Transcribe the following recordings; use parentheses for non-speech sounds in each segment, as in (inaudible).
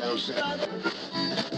Oh, shit.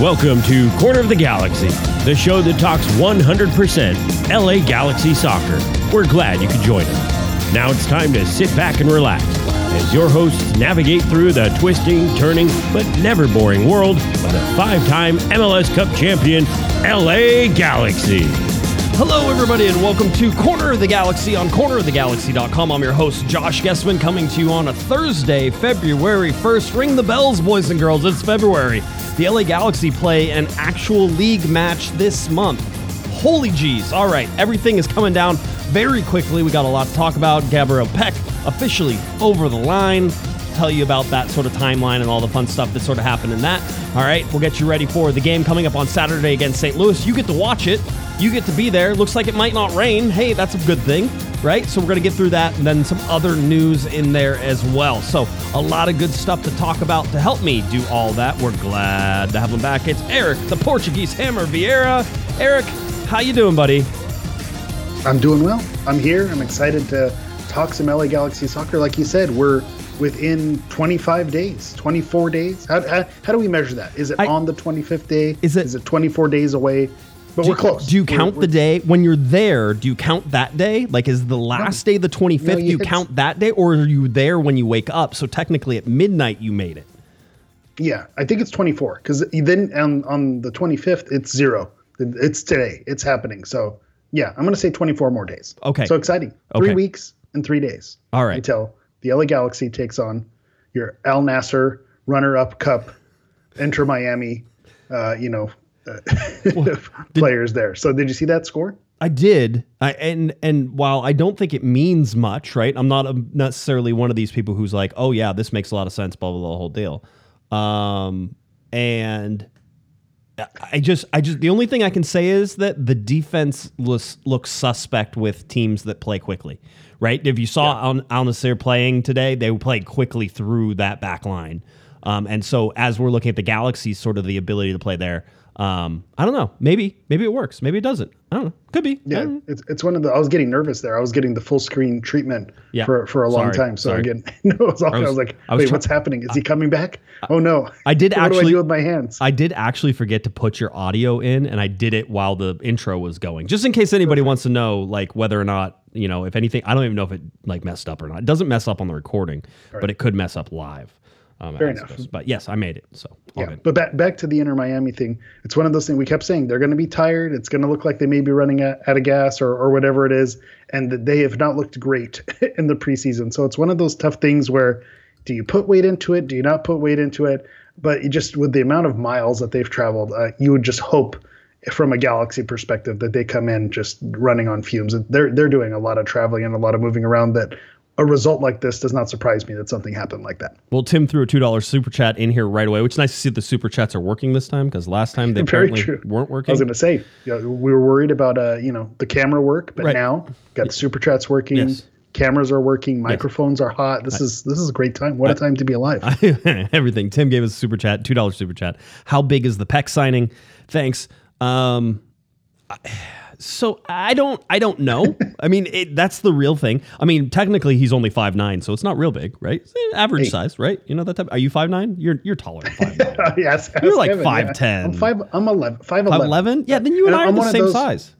Welcome to Corner of the Galaxy, the show that talks 100% LA Galaxy soccer. We're glad you could join us. Now it's time to sit back and relax as your hosts navigate through the twisting, turning, but never boring world of the five time MLS Cup champion LA Galaxy. Hello, everybody, and welcome to Corner of the Galaxy on cornerofthegalaxy.com. I'm your host, Josh Guesman, coming to you on a Thursday, February 1st. Ring the bells, boys and girls. It's February. The LA Galaxy play an actual league match this month. Holy jeez. All right, everything is coming down very quickly. We got a lot to talk about. Gabriel Pec officially over the line. Tell you about that sort of timeline and all the fun stuff that sort of happened in that. All right, we'll get you ready for the game coming up on Saturday against St. Louis. You get to watch it. You get to be there. Looks like it might not rain. Hey, that's a good thing, right? So we're going to get through that and then some other news in there as well. So a lot of good stuff to talk about to help me do all that. We're glad to have him back. It's Eric, the Portuguese Hammer Vieira. Eric, how you doing, buddy? I'm doing well. I'm here. I'm excited to talk some LA Galaxy soccer. Like you said, we're within 25 days, 24 days. How, how, how do we measure that? Is it I- on the 25th day? Is it- Is it 24 days away? But Do- we're close. Do you We're- count we're- the day when you're there? Do you count that day? Like, is the last day the 25th? No, do you count that day, or are you there when you wake up? So technically, at midnight, you made it. Yeah, I think it's 24 because then on, on the 25th, it's zero. It's today. It's happening. So yeah, I'm going to say 24 more days. Okay. So exciting. Okay. Three weeks and three days. All right. Until the LA Galaxy takes on your Al Nassr runner-up cup, Inter Miami, uh, you know, uh, (laughs) players there. So did you see that score? I did, I, and and while I don't think it means much, right? I'm not a, necessarily one of these people who's like, oh yeah, this makes a lot of sense, blah blah blah, the whole deal. Um, and I just, I just, the only thing I can say is that the defense looks looks suspect with teams that play quickly, right? If you saw Al, Al Nassr playing today, they played quickly through that back line. Um, and so as we're looking at the Galaxy, sort of the ability to play there, um, I don't know. Maybe, maybe it works. Maybe it doesn't. I don't know. Could be. Yeah, it's, it's one of the. I was getting nervous there. I was getting the full screen treatment Yeah. for for a long Sorry, time. So sorry. again, (laughs) no, it was, all, I, was- was, like, I was wait, try- what's happening? Is he coming back? Oh no! I did (laughs) what do I actually- do with my hands? I did actually forget to put your audio in, and I did it while the intro was going, just in case anybody wants to know, like whether or not you know, if anything. I don't even know if it like messed up or not. It doesn't mess up on the recording, but it could mess up live. Um, Fair enough. But yes, I made it, so yeah, good. but back back to the Inter Miami thing. It's one of those things we kept saying they're going to be tired. It's going to look like they may be running out, out of gas or or whatever it is, and that they have not looked great (laughs) in the preseason. So it's one of those tough things where do you put weight into it? Do you not put weight into it? But you just with the amount of miles that they've traveled, uh, you would just hope from a galaxy perspective that they come in just running on fumes. They're they're doing a lot of traveling and a lot of moving around. That a result like this does not surprise me that something happened like that. Well, Tim threw a two dollars super chat in here right away, which is nice to see the super chats are working this time because last time they (laughs) Very apparently true. weren't working. I was going to say, yeah, we were worried about uh, you know, the camera work, but Right. now got the super chats working, Yes. cameras are working, microphones are hot. This is this is a great time. What a time to be alive. (laughs) everything. Tim gave us a super chat, two dollars super chat. How big is the Pec signing? Thanks. Um, I- so I don't, I don't know. (laughs) I mean, it, that's the real thing. I mean, technically, he's only five nine, so it's not real big, right? It's average Hey. size, right? You know that type. Are you five nine? You're you're taller than five nine. (laughs) yes, You're like Kevin, 5'10". I'm five. I'm eleven. Five Five eleven. eleven? Yeah. Then you and, And I are I'm the same those- size.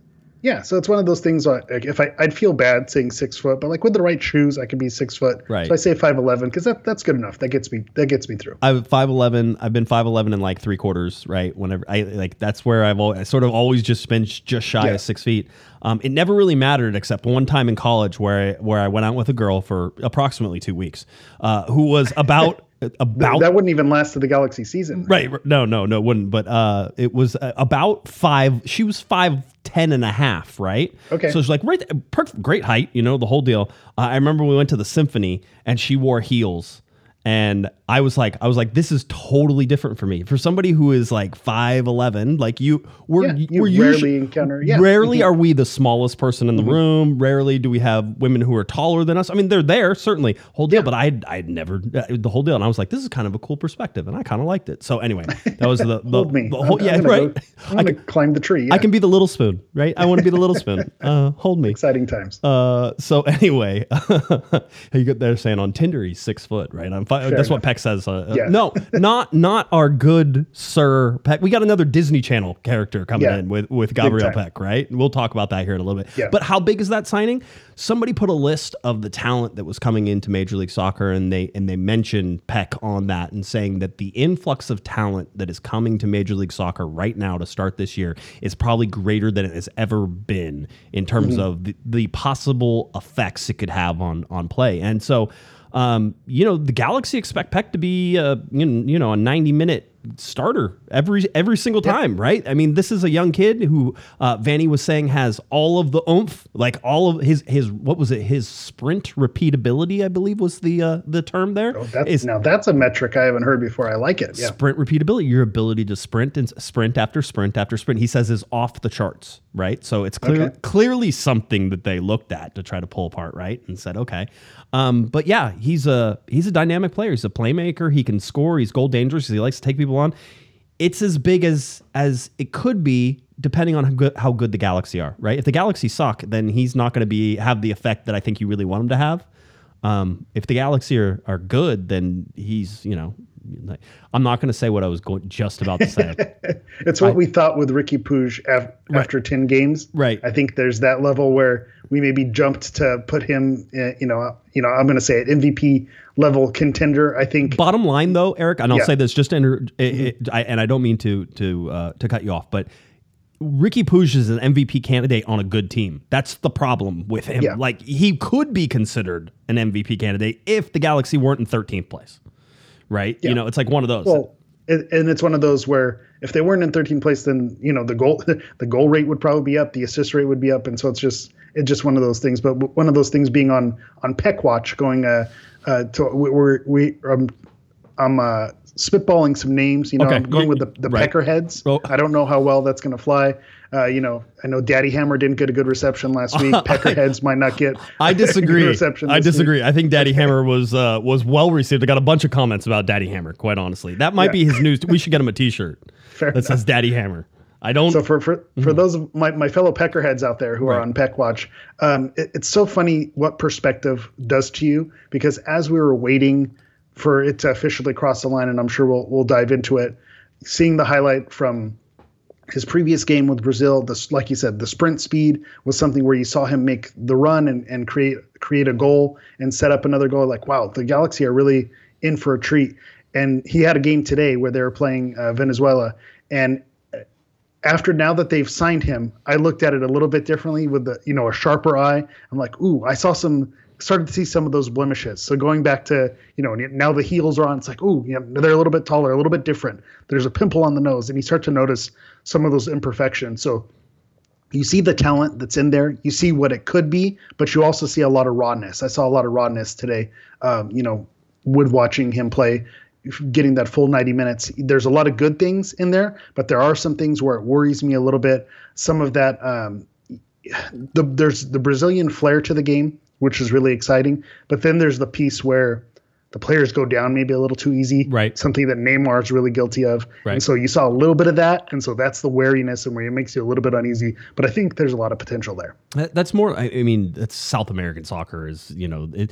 Yeah, so it's one of those things. Like if I, I'd feel bad saying six foot, but like with the right shoes, I could be six foot. Right. So I say five eleven because that, that's good enough. That gets me that gets me through. I'm five eleven. I've been five eleven and like three quarters. Right. Whenever I like, that's where I've always, sort of always just been just shy Yeah. of six feet. Um, it never really mattered except one time in college where I, where I went out with a girl for approximately two weeks, uh, who was about about that wouldn't even last to the Galaxy season. Right. No, no, no, it wouldn't. But uh, it was uh, about five. She was five ten and a half, right? Okay. So she's like right, there, perfect, great height, you know, the whole deal. Uh, I remember we went to the symphony and she wore heels. And I was like, I was like, this is totally different for me. For somebody who is like five eleven, like you, we're Yeah, you we're rarely usually encounter- yeah. Rarely Mhm. are we the smallest person in the room. Rarely do we have women who are taller than us. I mean, they're there certainly, whole deal. But I, I'd never uh, the whole deal, and I was like, this is kind of a cool perspective, and I kind of liked it. So anyway, that was the, (laughs) the Hold me. the whole, I'm- yeah, I'm gonna right. go- (laughs) I'm gonna climb the tree. I can be the little spoon, right? I want to be the little spoon. (laughs) Uh, hold me. exciting times. Uh, so anyway, you get there saying on Tinder he's six foot, right? I'm fi- that's what. Pec says. Uh, uh, Yeah. No, not not our good sir Pec. We got another Disney Channel character coming Yeah. in with with Gabriel. Pec, right? We'll talk about that here in a little bit. Yeah. But how big is that signing? Somebody put a list of the talent that was coming into Major League Soccer, and they and they mentioned Pec on that, and saying that the influx of talent that is coming to Major League Soccer right now to start this year is probably greater than it has ever been in terms Mm-hmm. of the, the possible effects it could have on on play. And so, um, you know, the Galaxy expect Pec to be, uh, you know, a ninety minute starter every every single time, right? I mean, this is a young kid who uh, Vanney was saying has all of the oomph, like all of his his what was it? His sprint repeatability, I believe, was the uh, the term there. Oh, that's, Is- now that's a metric I haven't heard before. I like it. Yeah. Sprint repeatability, your ability to sprint and sprint after sprint after sprint, he says is off the charts, right? So it's clear, Okay. clearly something that they looked at to try to pull apart, right? And said, okay. Um, but yeah, he's a he's a dynamic player. He's a playmaker. He can score. He's goal dangerous. He likes to take people on. It's as big as as it could be, depending on how good, how good the Galaxy are, right? If the Galaxy suck, then he's not going to be have the effect that I think you really want him to have. Um, if the Galaxy are, are good, then he's you know, I'm not going to say what I was going just about to say. (laughs) It's what we thought with Ricky Puig af- after 10 games. Right. I think there's that level where we maybe jumped to put him, uh, you know, you know, I'm going to say it MVP level contender. I think Bottom line, though, Eric, and I'll Yeah. say this just to inter- it, it, I, and I don't mean to to uh, to cut you off, but Ricky Puig is an MVP candidate on a good team. That's the problem with him. Yeah. Like he could be considered an MVP candidate if the Galaxy weren't in 13th place, right? You know, it's like one of those. well, and it's one of those where if they weren't in 13th place, then you know the goal (laughs) the goal rate would probably be up, the assist rate would be up, and so it's just it's just one of those things. But one of those things being on on Pec Watch, going uh, uh to we we're, we um, I'm uh spitballing some names. You know, Okay. I'm going with the the right. Pecker heads. Oh. I don't know how well that's going to fly. Uh, you know, I know Daddy Hammer didn't get a good reception last week. (laughs) Peckerheads might not get. (laughs) I (laughs) a good disagree. reception I this week. disagree. I think Daddy Hammer was uh, was well received. I got a bunch of comments about Daddy Hammer. Quite honestly, that might Yeah. be his news. We should get him a T-shirt Fair that says Daddy Hammer. I don't. So for for, for those of my, my fellow peckerheads out there who Mm-hmm. Right. are on Pec Watch, um, it, it's so funny what perspective does to you because as we were waiting for it to officially cross the line, and I'm sure we'll we'll dive into it, seeing the highlight from his previous game with Brazil, this like you said, the sprint speed was something where you saw him make the run and, and create create a goal and set up another goal. Like wow, the Galaxy are really in for a treat. And he had a game today where they were playing uh, Venezuela, and after now that they've signed him, I looked at it a little bit differently with the you know a sharper eye. I'm like, ooh, I saw some started to see some of those blemishes. So going back to you know now the heels are on, it's like, ooh, you know, they're a little bit taller, a little bit different. There's a pimple on the nose, and you start to notice some of those imperfections. So you see the talent that's in there. You see what it could be, but you also see a lot of rawness. I saw a lot of rawness today. Um, you know, with watching him play, getting that full 90 minutes. There's a lot of good things in there, but there are some things where it worries me a little bit. Some of that, um, the, there's the Brazilian flair to the game, which is really exciting. But then there's the piece where the players go down maybe a little too easy. Right. Something that Neymar is really guilty of. Right. And so you saw a little bit of that. And so that's the wariness and where it makes you a little bit uneasy. But I think there's a lot of potential there. That- That's more. I, I mean, that's South American soccer. Is you know, it,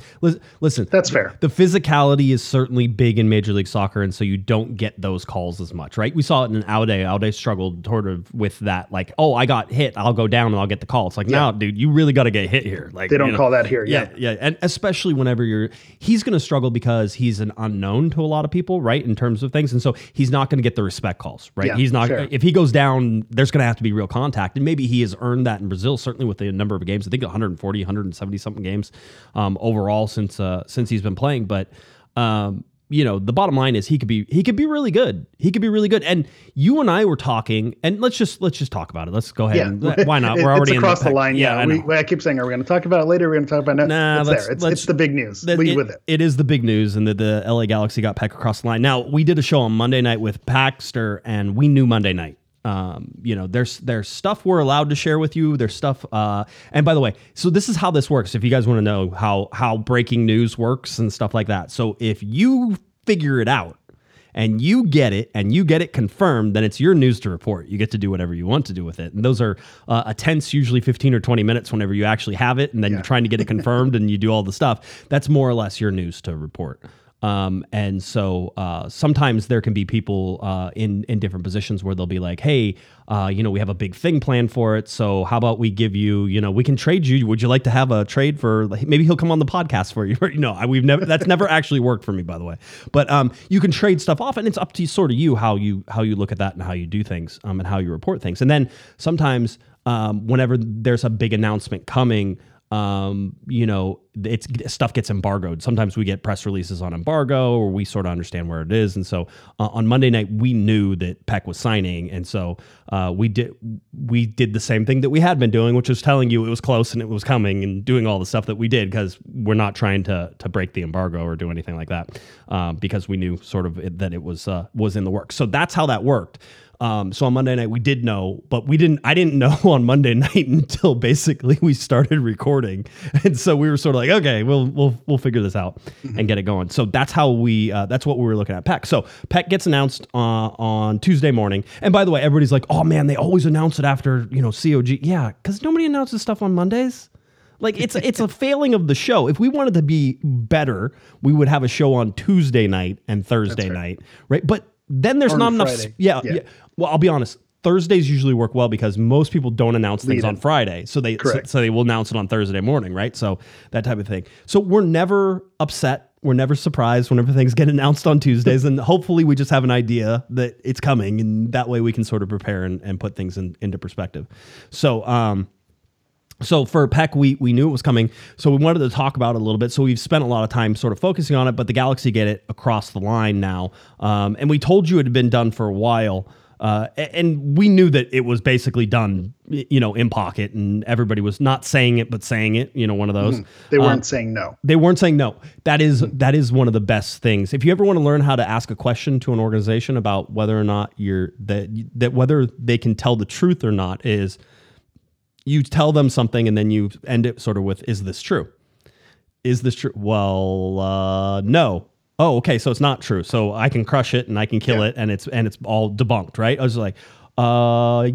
listen. That's fair. The physicality is certainly big in Major League Soccer, and so you don't get those calls as much, right? We saw it in Aude. Aude struggled sort of with that, like, oh, I got hit, I'll go down and I'll get the call. It's like, no, dude, you really got to get hit here. Like, They don't you know, call that here. yeah, Yeah. yeah, and especially whenever you're, he's going to struggle because he's an unknown to a lot of people, right? In terms of things, and so he's not going to get the respect calls, right? Yeah, he's not. fair. If he goes down, there's going to have to be real contact, and maybe he has earned that in Brazil, certainly with the number of games. I think 140, 170 something games um, overall since uh, since he's been playing, but. Um, you know, the bottom line is he could be he could be really good. He could be really good. And you and I were talking, and let's just let's just talk about it. Let's go ahead. Yeah. And, (laughs) why not? We're already it's across in the, line. Yeah. I we. I keep saying, are we going to talk about it later? We're going to talk about it. Nah, it's there. It's, it's the big news. that Lead with it. It is the big news, and that the LA Galaxy got Pec across the line. Now we did a show on Monday night with Paxter, and we knew Monday night. Um, you know, there's there's stuff we're allowed to share with you. There's stuff, uh, and by the way, so this is how this works. If you guys want to know how how breaking news works and stuff like that, so if you figure it out and you get it and you get it confirmed, then it's your news to report. You get to do whatever you want to do with it. And those are uh, a tense, usually 15 or 20 minutes whenever you actually have it. And then you're trying to get it confirmed and you do all the stuff. That's more or less your news to report. Um, and so uh, sometimes there can be people uh, in in different positions where they'll be like, "Hey, uh, you know, we have a big thing planned for it. So how about we give you, you know, we can trade you. Would you like to have a trade for? like, Maybe he'll come on the podcast for you. (laughs) no, I, we've never. That's never actually worked for me, by the way. But um, you can trade stuff off, and it's up to sort of you how you how you look at that and how you do things, um, and how you report things. And then sometimes um, whenever there's a big announcement coming um, you know, it's stuff gets embargoed. Sometimes we get press releases on embargo, or we sort of understand where it is. And so uh, on Monday night, we knew that Pec was signing, and so uh, we did we did the same thing that we had been doing, which was telling you it was close and it was coming, and doing all the stuff that we did because we're not trying to to break the embargo or do anything like that, um, because we knew sort of it, that it was uh, was in the works. So that's how that worked. Um, so on Monday night we did know, but we didn't. I didn't (laughs) know on Monday night until basically we started recording, and so we were sort of like, okay, we'll we'll we'll figure this out and get it going. So that's how we. Uh, that's what we were looking at. Pec. So Pec gets announced uh, on Tuesday morning, and by the way, everybody's like, oh man, they always announce it after you know COG. Yeah, because nobody announces stuff on Mondays. Like it's it's a failing of the show. If we wanted to be better, we would have a show on Tuesday night and Thursday night, right? But then there's Or not enough. Yeah, Yeah. yeah. Well, I'll be honest. Thursdays usually work well because most people don't announce things Lead on it. Friday, so they so, Correct. so they will announce it on Thursday morning, right? So that type of thing. So we're never upset. We're never surprised whenever things get announced on Tuesdays, and hopefully we just have an idea that it's coming, and that way we can sort of prepare and, and put things in, into perspective. So, um, so for Pec, we we knew it was coming, so we wanted to talk about it a little bit. So we've spent a lot of time sort of focusing on it, but the Galaxy get it across the line now, um, and we told you it had been done for a while, uh, and we knew that it was basically done, you know, in pocket, and everybody was not saying it but saying it, you know, one of those. They Um, weren't saying no. they weren't saying no. That is that is one of the best things. If you ever want to learn how to ask a question to an organization about whether or not you're that that whether they can tell the truth or not is you tell them something and then you end it sort of with is this true? Is this true? Well, uh, no. Oh, okay, so it's not true. So I can crush it and I can kill Yeah. it and it's and it's all debunked, right? I was like, uh,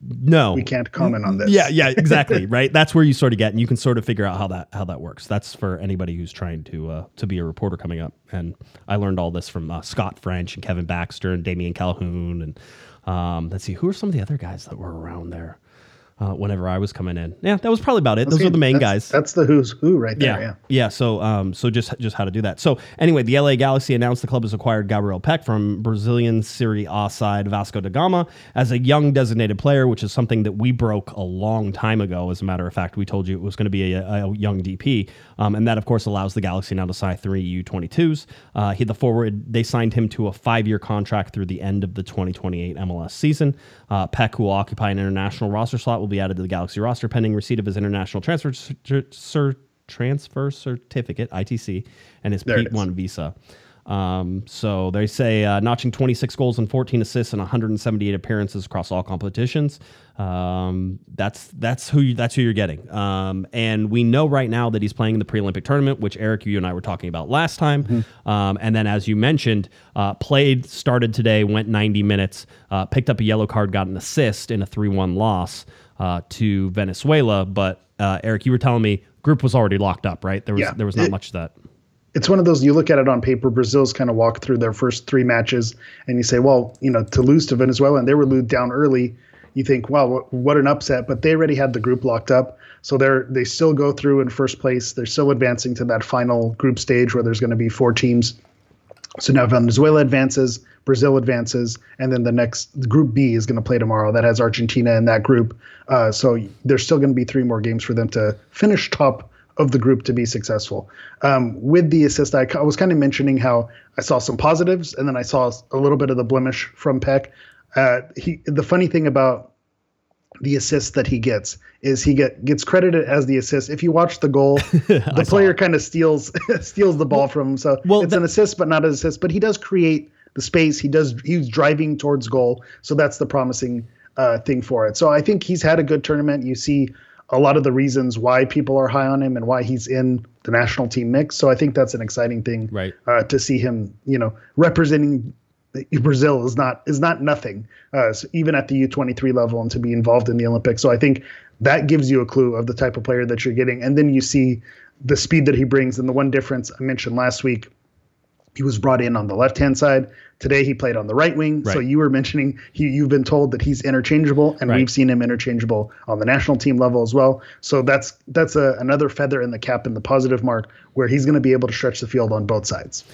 no. We can't comment on this. Yeah, yeah, exactly. (laughs) right. That's where you sort of get, and you can sort of figure out how that how that works. That's for anybody who's trying to uh, to be a reporter coming up. And I learned all this from uh, Scott French and Kevin Baxter and Damian Calhoun. And um, let's see, who are some of the other guys that were around there uh, whenever I was coming in? Yeah, that was probably about it. Those are the main guys. That's the who's who right there. Yeah, Yeah. yeah. So, um, so just just how to do that. So, anyway, the LA Galaxy announced the club has acquired Gabriel Pec from Brazilian Serie A side Vasco da Gama as a young designated player, which is something that we broke a long time ago. As a matter of fact, we told you it was going to be a, a young DP, um, and that of course allows the Galaxy now to sign three U22s. Uh, he the forward they signed him to a five-year contract through the end of the 2028 MLS season. Uh, Peck, who will occupy an international roster slot, will be added to the Galaxy roster pending receipt of his international transfer cer- transfer certificate (ITC) and his There it P-1 visa. Um, so they say uh, notching 26 goals and 14 assists and 178 appearances across all competitions. Um, that's that's who you, that's who you're getting. Um, and we know right now that he's playing in the pre-Olympic tournament, which Eric, you and I were talking about last time. Um, and then, as you mentioned, uh, played started today, went 90 minutes, uh, picked up a yellow card, got an assist in a 3-1 loss uh, to Venezuela, but uh, Eric, you were telling me group was already locked up, right? There was Yeah. there was not It- much of that. it's one of those you look at it on paper brazil's kind of walked through their first three matches and you say well you know to lose to venezuela and they were lose down early you think wow what, what an upset but they already had the group locked up so they're they still go through in first place they're still advancing to that final group stage where there's going to be four teams so now venezuela advances brazil advances and then the next group b is going to play tomorrow that has argentina in that group uh, so there's still going to be three more games for them to finish top of the group to be successful. Um, with the assist, I, I was kind of mentioning how I saw some positives and then I saw a little bit of the blemish from Pec. Uh, he, the funny thing about the assist that he gets is he get gets credited as the assist. If you watch the goal, (laughs) the player kind of steals (laughs) steals the ball from him. So well, it's that- an assist, but not an assist. But he does create the space. He does. He's driving towards goal. So that's the promising uh, thing for it. So I think he's had a good tournament. You see a lot of the reasons why people are high on him and why he's in the national team mix. So I think that's an exciting thing Right. uh, to see him, you know, representing Brazil is not is not nothing, uh, so even at the U23 level, and to be involved in the Olympics. So I think that gives you a clue of the type of player that you're getting, and then you see the speed that he brings. And the one difference I mentioned last week, he was brought in on the left hand side. Today he played on the right wing. So you were mentioning he, you've been told that he's interchangeable, and Right. we've seen him interchangeable on the national team level as well. So that's that's a, another feather in the cap in the positive mark, where he's going to be able to stretch the field on both sides.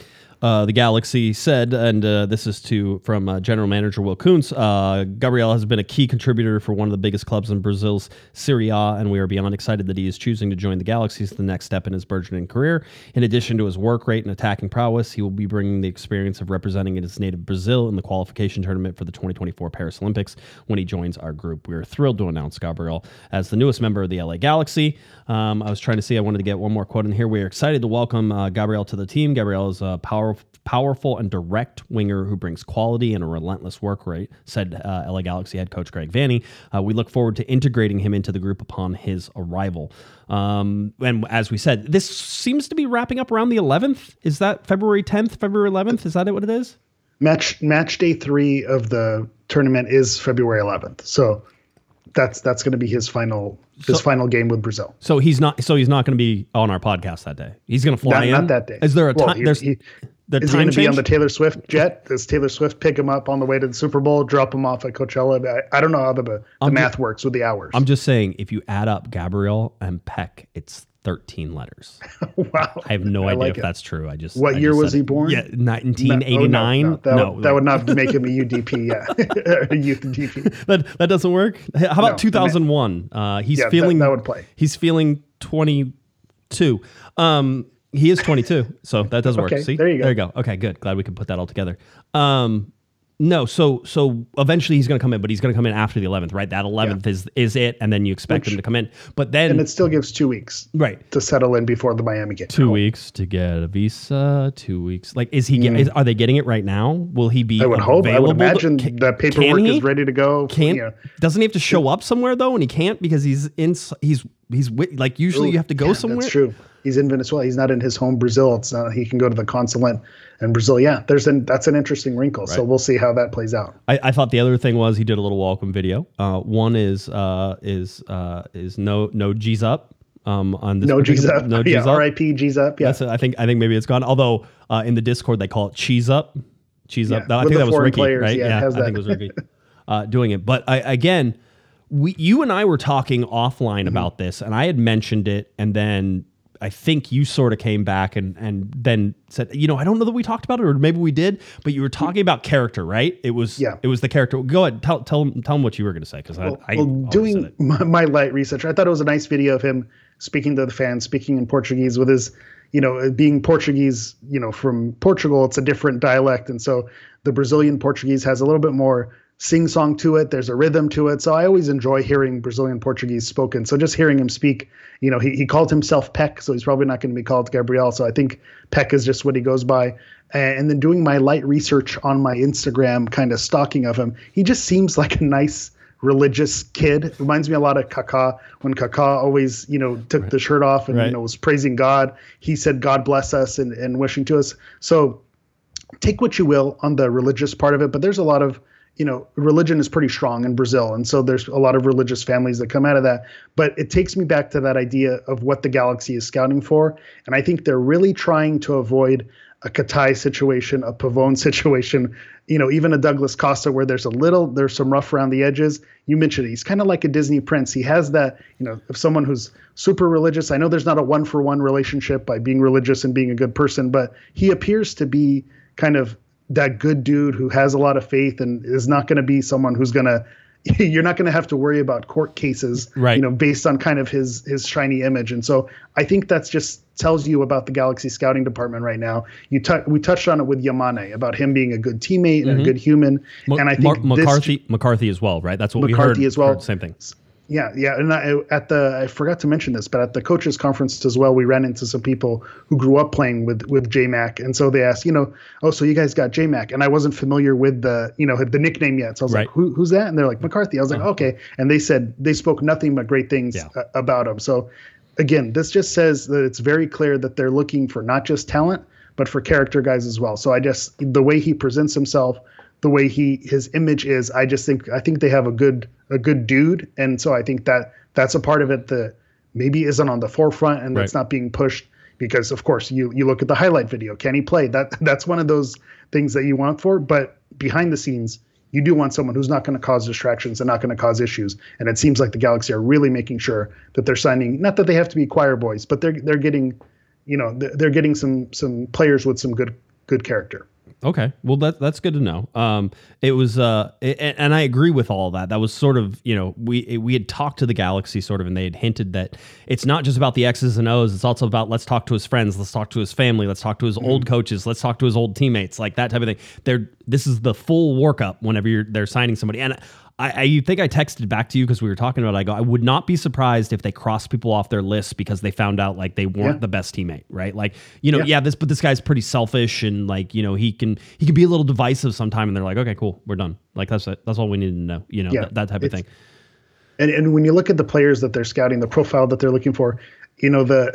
Uh, the Galaxy said, and uh, this is to from uh, General Manager Will Kuntz. Uh, Gabriel has been a key contributor for one of the biggest clubs in Brazil's Serie A, and we are beyond excited that he is choosing to join the Galaxy as the next step in his burgeoning career. In addition to his work rate and attacking prowess, he will be bringing the experience of representing his native Brazil in the qualification tournament for the 2024 Paris Olympics when he joins our group. We are thrilled to announce Gabriel as the newest member of the LA Galaxy. Um, I was trying to see, I wanted to get one more quote in here. We are excited to welcome uh, Gabriel to the team. Gabriel is a power, powerful and direct winger who brings quality and a relentless work rate, said uh, LA Galaxy head coach Greg Vanney. Uh, we look forward to integrating him into the group upon his arrival. Um, and as we said, this seems to be wrapping up around the 11th. Is that February 10th, February 11th? Is that what it is? match match day three of the tournament is February 11th. So that's that's going to be his final his So- final game with Brazil. So he's not. So he's not going to be on our podcast that day. He's going to fly Not, in. not that day. Is there a Well, time? he- there's he- the is he time going to be on the Taylor Swift jet? Does Taylor Swift pick him up on the way to the Super Bowl, drop him off at Coachella? I, I don't know how the, the I'm math works with the hours. I'm just saying, if you add up Gabriel and Pec, it's 13 letters. (laughs) wow. I have no I idea like if it. that's true. I just What I year just was he born? Yeah, No, oh, 1989. no, that, would, that would not (laughs) make him a UDP. Yeah, (laughs) a youth DP. that that doesn't work. How about No, 2001? Uh, he's Yeah, that- feeling that would play. He's feeling 22. Um, he is 22, so that does work. Okay, See, there you go. There you go. Okay, good. Glad we could put that all together. Um, no, so so eventually he's going to come in, but he's going to come in after the 11th, right? That 11th is is it, and then you expect Which- him to come in, but then And it still gives two weeks right. to settle in before the Miami game. Two weeks to get a visa. Two weeks. Like, is he? Get, is, are they getting it right now? Will he be? Mm. I would hope. I would imagine can- that paperwork is ready to go. Can't you know. doesn't he have to show up somewhere though, and he can't because he's in. He's he's like usually you have to go Yeah, somewhere. That's true. He's in Venezuela. He's not in his home Brazil. It's not. He can go to the consulate in Brazil. Yeah, there's an that's an interesting wrinkle. So we'll see how that plays out. I, I thought the other thing was he did a little welcome video. Uh, one is uh, is uh, is no no G's up. Um, on this No G's up. No (laughs) G's yeah, up. R.I.P. G's up. Yeah. That's. I think I think maybe it's gone. Although uh, in the Discord they call it cheese up, cheese up. Yeah, I with think that was Ricky, players, right? yeah, has I think it was Ricky uh, doing it. But I, again, we you and I were talking offline Mm-hmm. about this, and I had mentioned it, and then I think you sort of came back and and then said, you know, I don't know that we talked about it, or maybe we did, but you were talking about character, right? It was Yeah. it was the character. Go ahead, tell tell tell them what you were going to say because well, I, I well, doing my, my light research, I thought it was a nice video of him speaking to the fans, speaking in Portuguese with his, you know, uh, being Portuguese, you know, from Portugal, it's a different dialect, and so the Brazilian Portuguese has a little bit more sing song to it. There's a rhythm to it. So I always enjoy hearing Brazilian Portuguese spoken. So just hearing him speak, you know, he, he called himself Pec, so he's probably not going to be called Gabriel. So I think Pec is just what he goes by. And then doing my light research on my Instagram, kind of stalking of him, he just seems like a nice religious kid. Reminds me a lot of Kaká when Kaká always, you know, took the shirt off and Right. you know was praising God. He said, "God bless us," and, and wishing to us. So take what you will on the religious part of it, but there's a lot of you know, religion is pretty strong in Brazil. And so there's a lot of religious families that come out of that. But it takes me back to that idea of what the galaxy is scouting for. And I think they're really trying to avoid a Katai situation, a Pavón (laughs) situation, you know, even a Douglas Costa where there's a little, there's some rough around the edges. You mentioned it. He's kind of like a Disney prince. He has that, you know, if someone who's super religious, I know there's not a one for one relationship by being religious and being a good person, but he appears to be kind of that good dude who has a lot of faith and is not going to be someone who's going (laughs) to you're not going to have to worry about court cases Right. you know based on kind of his his shiny image and so i think that's just tells you about the galaxy scouting department right now you tou we touched on it with yamane about him being a good teammate and a mm-hmm. good human Ma- and i think this- McCarthy McCarthy as well, right? That's what McCarthy we heard. as well. heard same thing. Yeah, yeah, and I, at the I forgot to mention this, but at the coaches conference as well, we ran into some people who grew up playing with with JMac, and so they asked, you know, oh, so you guys got JMac, and I wasn't familiar with the you know the nickname yet, so I was Right. Uh-huh. like, Who, who's that? And they're like McCarthy. I was like, okay, and they said they spoke nothing but great things Yeah. about him. So again, this just says that it's very clear that they're looking for not just talent, but for character guys as well. So I just the way he presents himself, the way he his image is, I just think I think they have a good a good dude, and so I think that that's a part of it that maybe isn't on the forefront and that's Right. not being pushed because of course you you look at the highlight video, can he play? That that's one of those things that you want for, but behind the scenes. You do want someone who's not going to cause distractions and not going to cause issues, and it seems like the Galaxy are really making sure that they're signing. Not that they have to be choir boys, but they're they're getting, you know, they're, they're getting some some players with some good good character. Okay, well that that's good to know. Um, it was, uh, a- and I agree with all that. That was sort of, you know, we we had talked to the Galaxy sort of, and they had hinted that it's not just about the X's and O's. It's also about let's talk to his friends, let's talk to his family, let's talk to his old coaches, let's talk to his old teammates, like that type of thing. They're this is the full workup whenever you're they're signing somebody, and. I, I you think I texted back to you because we were talking about. It. I go, I would not be surprised if they cross people off their list because they found out like they weren't Yeah. the best teammate, right? Like, you know, Yeah. yeah, this but this guy's pretty selfish and like you know he can he can be a little divisive sometime and they're like okay cool we're done like that's it that's all we need to know you know Yeah, that, that type of thing and and when you look at the players that they're scouting, the profile that they're looking for, you know the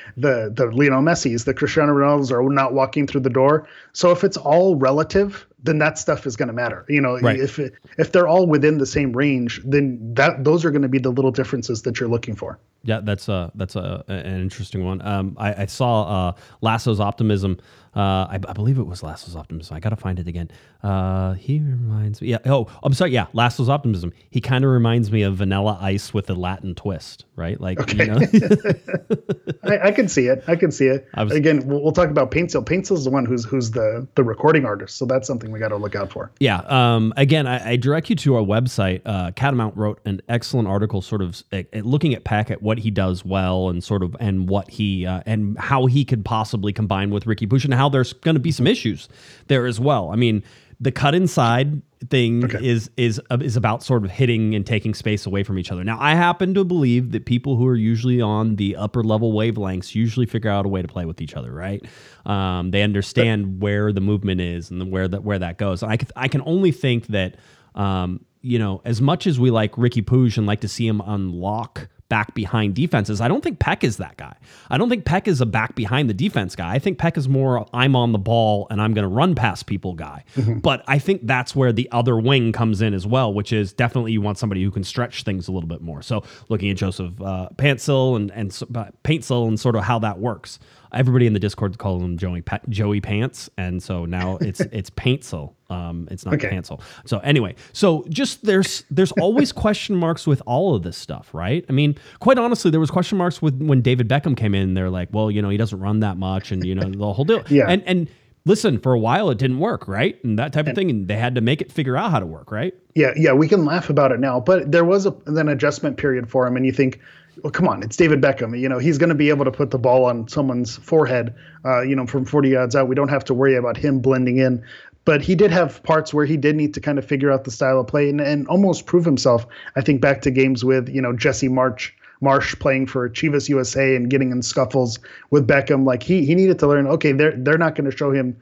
(laughs) the the Lionel Messi's, the Cristiano Ronaldo's are not walking through the door. So if it's all relative, then that stuff is going to matter. You know, Right. if if they're all within the same range, then that those are going to be the little differences that you're looking for. yeah that's uh that's a, an interesting one um I, I saw uh Lasso's optimism uh I, I believe it was Lasso's optimism I gotta find it again uh he reminds me yeah oh I'm sorry yeah Lasso's optimism he kind of reminds me of Vanilla Ice with a Latin twist right like you know (laughs) I, I can see it. I can see it. Was- Again, we'll, we'll talk about Paintsil. Paintsil's the one who's who's the the recording artist, so that's something we got to look out for. Yeah. Um, again, I, I direct you to our website. Uh, Catamount wrote an excellent article, sort of uh, uh, looking at Pec at what he does well, and sort of and what he uh, and how he could possibly combine with Ricky Puig, and how there's going to be some issues there as well. I mean, the cut inside thing Okay. is is uh, is about sort of hitting and taking space away from each other. Now, I happen to believe that people who are usually on the upper level wavelengths usually figure out a way to play with each other, right? Um, they understand where the movement is and then where that where that goes. I can, I can only think that um, you know, as much as we like Ricky Puig and like to see him unlock back behind defenses, I don't think Pec is that guy. I don't think Pec is a back behind the defense guy. I think Pec is more I'm on the ball and I'm going to run past people guy. But I think that's where the other wing comes in as well, which is definitely you want somebody who can stretch things a little bit more. So looking at Joseph uh, Pantsil and and uh, Paintsil and sort of how that works. Everybody in the Discord calls him Joey pa- Joey Pants, and so now it's (laughs) it's Paintsil. Um, it's not Okay. Pansel. So anyway, so just there's there's always (laughs) question marks with all of this stuff, right? I mean, quite honestly, there was question marks with when David Beckham came in. They're like, well, you know, he doesn't run that much, and you know the whole deal. Yeah. And and listen, for a while it didn't work, right? And that type of thing, and they had to make it figure out how to work, right? Yeah, yeah, we can laugh about it now, but there was a, an adjustment period for him, and you think, well, come on, it's David Beckham. You know, he's going to be able to put the ball on someone's forehead, uh, you know, from 40 yards out. We don't have to worry about him blending in. But he did have parts where he did need to kind of figure out the style of play and, and almost prove himself. I think back to games with, you know, Jesse March. Marsh playing for Chivas USA and getting in scuffles with Beckham, like he he needed to learn. Okay, they're they're not going to show him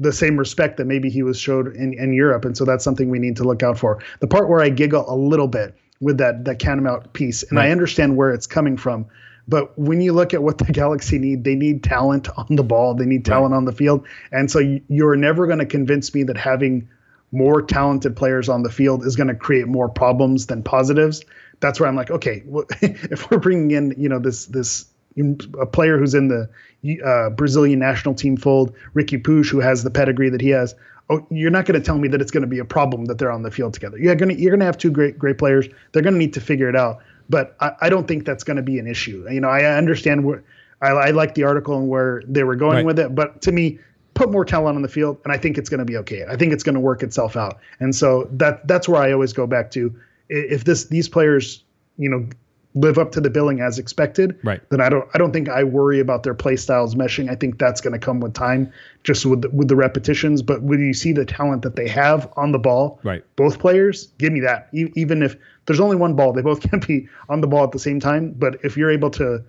the same respect that maybe he was showed in, in Europe. And so that's something we need to look out for. The part where I giggle a little bit with that that Catamount piece, and I understand where it's coming from. But when you look at what the (laughs) Galaxy need, they need talent on the ball. They need talent on the field. And so you, you're never going to convince me that having more talented players on the field is going to create more problems than positives. That's where I'm like, okay, (laughs) well, if we're bringing in, you know, this this a player who's in the uh, Brazilian national team fold, Ricky Puig, who has the pedigree that he has. Oh, you're not going to tell me that it's going to be a problem that they're on the field together. You're going to you're going to have two great great players. They're going to need to figure it out. But I, I don't think that's going to be an issue. You know, I understand where I, I like the article and where they were going Right. with it, but to me, put more talent on the field, and I think it's going to be okay. I think it's going to work itself out. And so that that's where I always go back to. If this these players, you know, live up to the billing as expected, Right. then I don't I don't think I worry about their play styles meshing. I think that's going to come with time, just with the, with the repetitions. But when you see the talent that they have on the ball, Right. both players, give me that. E- even if there's only one ball, they both (laughs) can't be on the ball at the same time. But if you're able to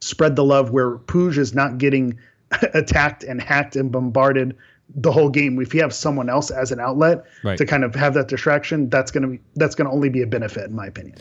spread the love where Puig is not getting (laughs) attacked and hacked and bombarded the whole game. If you have someone else as an outlet Right. to kind of have that distraction, that's gonna be that's gonna only be a benefit in my opinion.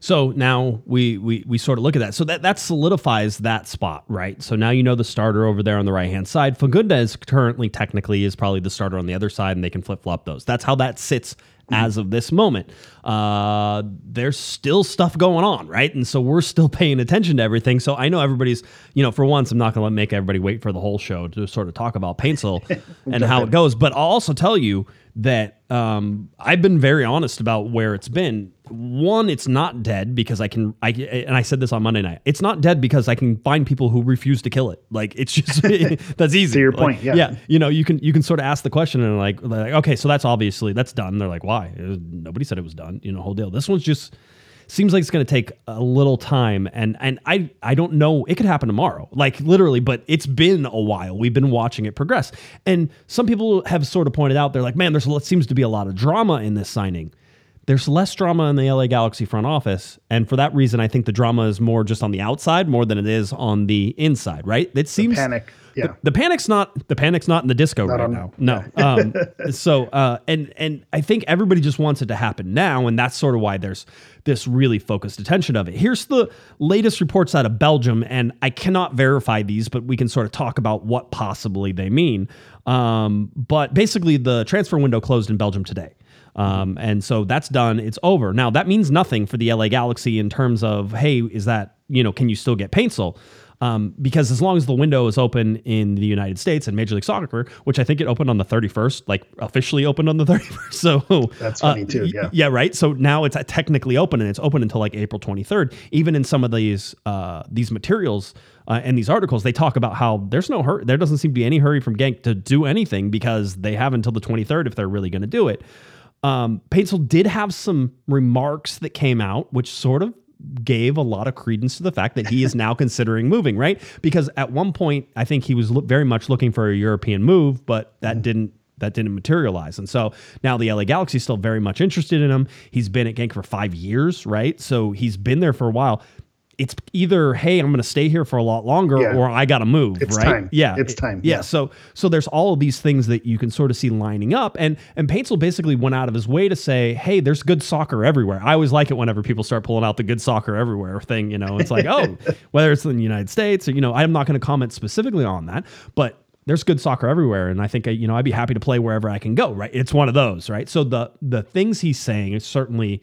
So now we we we sort of look at that. So that that solidifies that spot, right? So now you know the starter over there on the right hand side. Fagúndez currently technically is probably the starter on the other side, and they can flip flop those. That's how that sits as of this moment. Uh, there's still stuff going on, right? And so we're still (laughs) paying attention to everything. So I know everybody's, you know, for once, I'm not going to make everybody wait for the whole show to sort of talk about Paintsil (laughs) and how it goes. But I'll also tell you that um, I've been very honest about where it's been. One, it's not dead because I can. I and I said this on Monday night. It's not dead because I can find people who refuse to kill it. Like it's just (laughs) (laughs) that's easy. To your Like, point, yeah. yeah. You know, you can you can sort of ask the question and like, like okay, so that's obviously that's done. They're like, why? Was- nobody said it was done. You know, whole deal. This one's just seems like it's going to take a little time and and I I don't know it could happen tomorrow like literally but it's been a while we've been watching it progress and some people have sort of pointed out they're like man there's a lot seems to be a lot of drama in this signing there's less drama in the LA Galaxy front office and for that reason I think the drama is more just on the outside more than it is on the inside right it seems Panic. Yeah. the panic's not the panic's not in the disco right on- now. No. (laughs) Um, so uh, and and I think everybody just wants it to happen now, and that's sort of why there's this really focused attention of it. Here's the latest reports out of Belgium, and I cannot verify these, but we can sort of talk about what possibly they mean. Um, but basically, the transfer window closed in Belgium today. Um, and so that's done. It's over. Now that means nothing for the LA Galaxy in terms of, hey, is that you know, can you still get Paintsil? Um, because as long as the window is open in the United States and Major League Soccer, which I think it opened on the 31st, like officially opened on the (laughs) 31st. So That's funny too, yeah. yeah, right. So now it's uh, technically open, and it's open until like April 23rd. Even in some of these uh, these materials uh, and these articles, they talk about how there's no hurry. There doesn't seem to be any hurry from Genk to do anything because they have until the 23rd if they're really going to do it. Um, Paintsil did have some remarks that came out, which sort of gave a lot of credence to the fact that he is now (laughs) considering moving, right? Because at one point, I think he was lo- very much looking for a European move, but that didn't that didn't materialize. And so now the LA Galaxy is still very much interested in him. He's been at Genk for five years, right? So he's been there for a while. It's either hey, I'm going to stay here for a lot longer, Yeah. or I got to move. It's right? time. Yeah, It's time. Yeah. Yeah. So so there's all of these things that you can sort of see lining up, and and Paintsil basically went out of his way to say, hey, there's good soccer everywhere. I always like it whenever people start pulling out the good soccer everywhere thing. You know, it's like oh, (laughs) whether it's in the United States or you know, I'm not going to comment specifically on that, but there's good soccer everywhere and i think you know i'd be happy to play wherever i can go right it's one of those right so the the things he's saying is certainly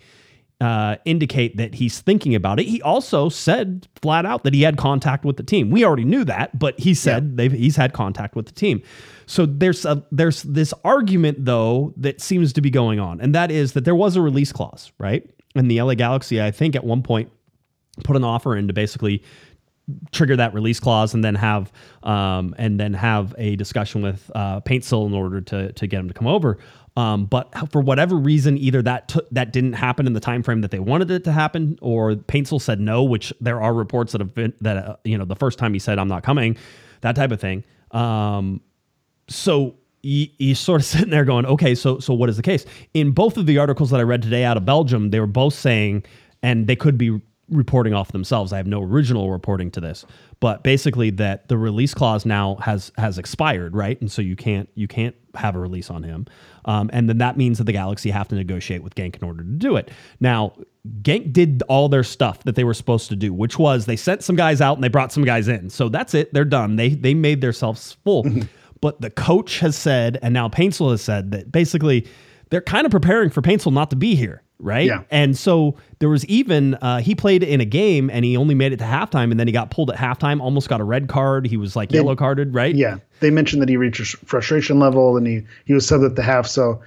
uh, indicate that he's thinking about it. He also said flat out that he had contact with the team. We already knew that, but he said they've, he's had contact with the team. So there's a, there's this argument though that seems to be going on, and that is that there was a release clause, right? And the LA Galaxy, I think, at one point put an offer in to basically trigger that release clause and then have um, and then have a discussion with uh, in order to to get him to come over. Um, but for whatever reason, either that took that didn't happen in the time frame that they wanted it to happen, or Paintsil said no. Which there are reports that have been that uh, you know the first time he said I'm not coming, that type of thing. Um, so you're sort of (laughs) sitting there going, okay, so so what is the case? In both of the articles that I read today out of Belgium, they were both saying, and they could be reporting off themselves. I have no original reporting to this, but basically that the release clause now has has expired, right? And so you can't you can't have a release on him, um, and then that means that the Galaxy have to negotiate with Genk in order to do it. Now. Genk did all their stuff that they were supposed to do, which was they sent some guys out and they brought some guys in. So that's it. They're done. They they made themselves full. (laughs) but the coach has said, and now Paintsil has said that basically they're kind of preparing for Paintsil not to be here. Right. Yeah. And so there was even, uh, he played in a game and he only made it to halftime and then he got pulled at halftime, almost got a red card. He was like yellow carded, right? Yeah, they mentioned that he reached frustration level and he he was subbed at the half. So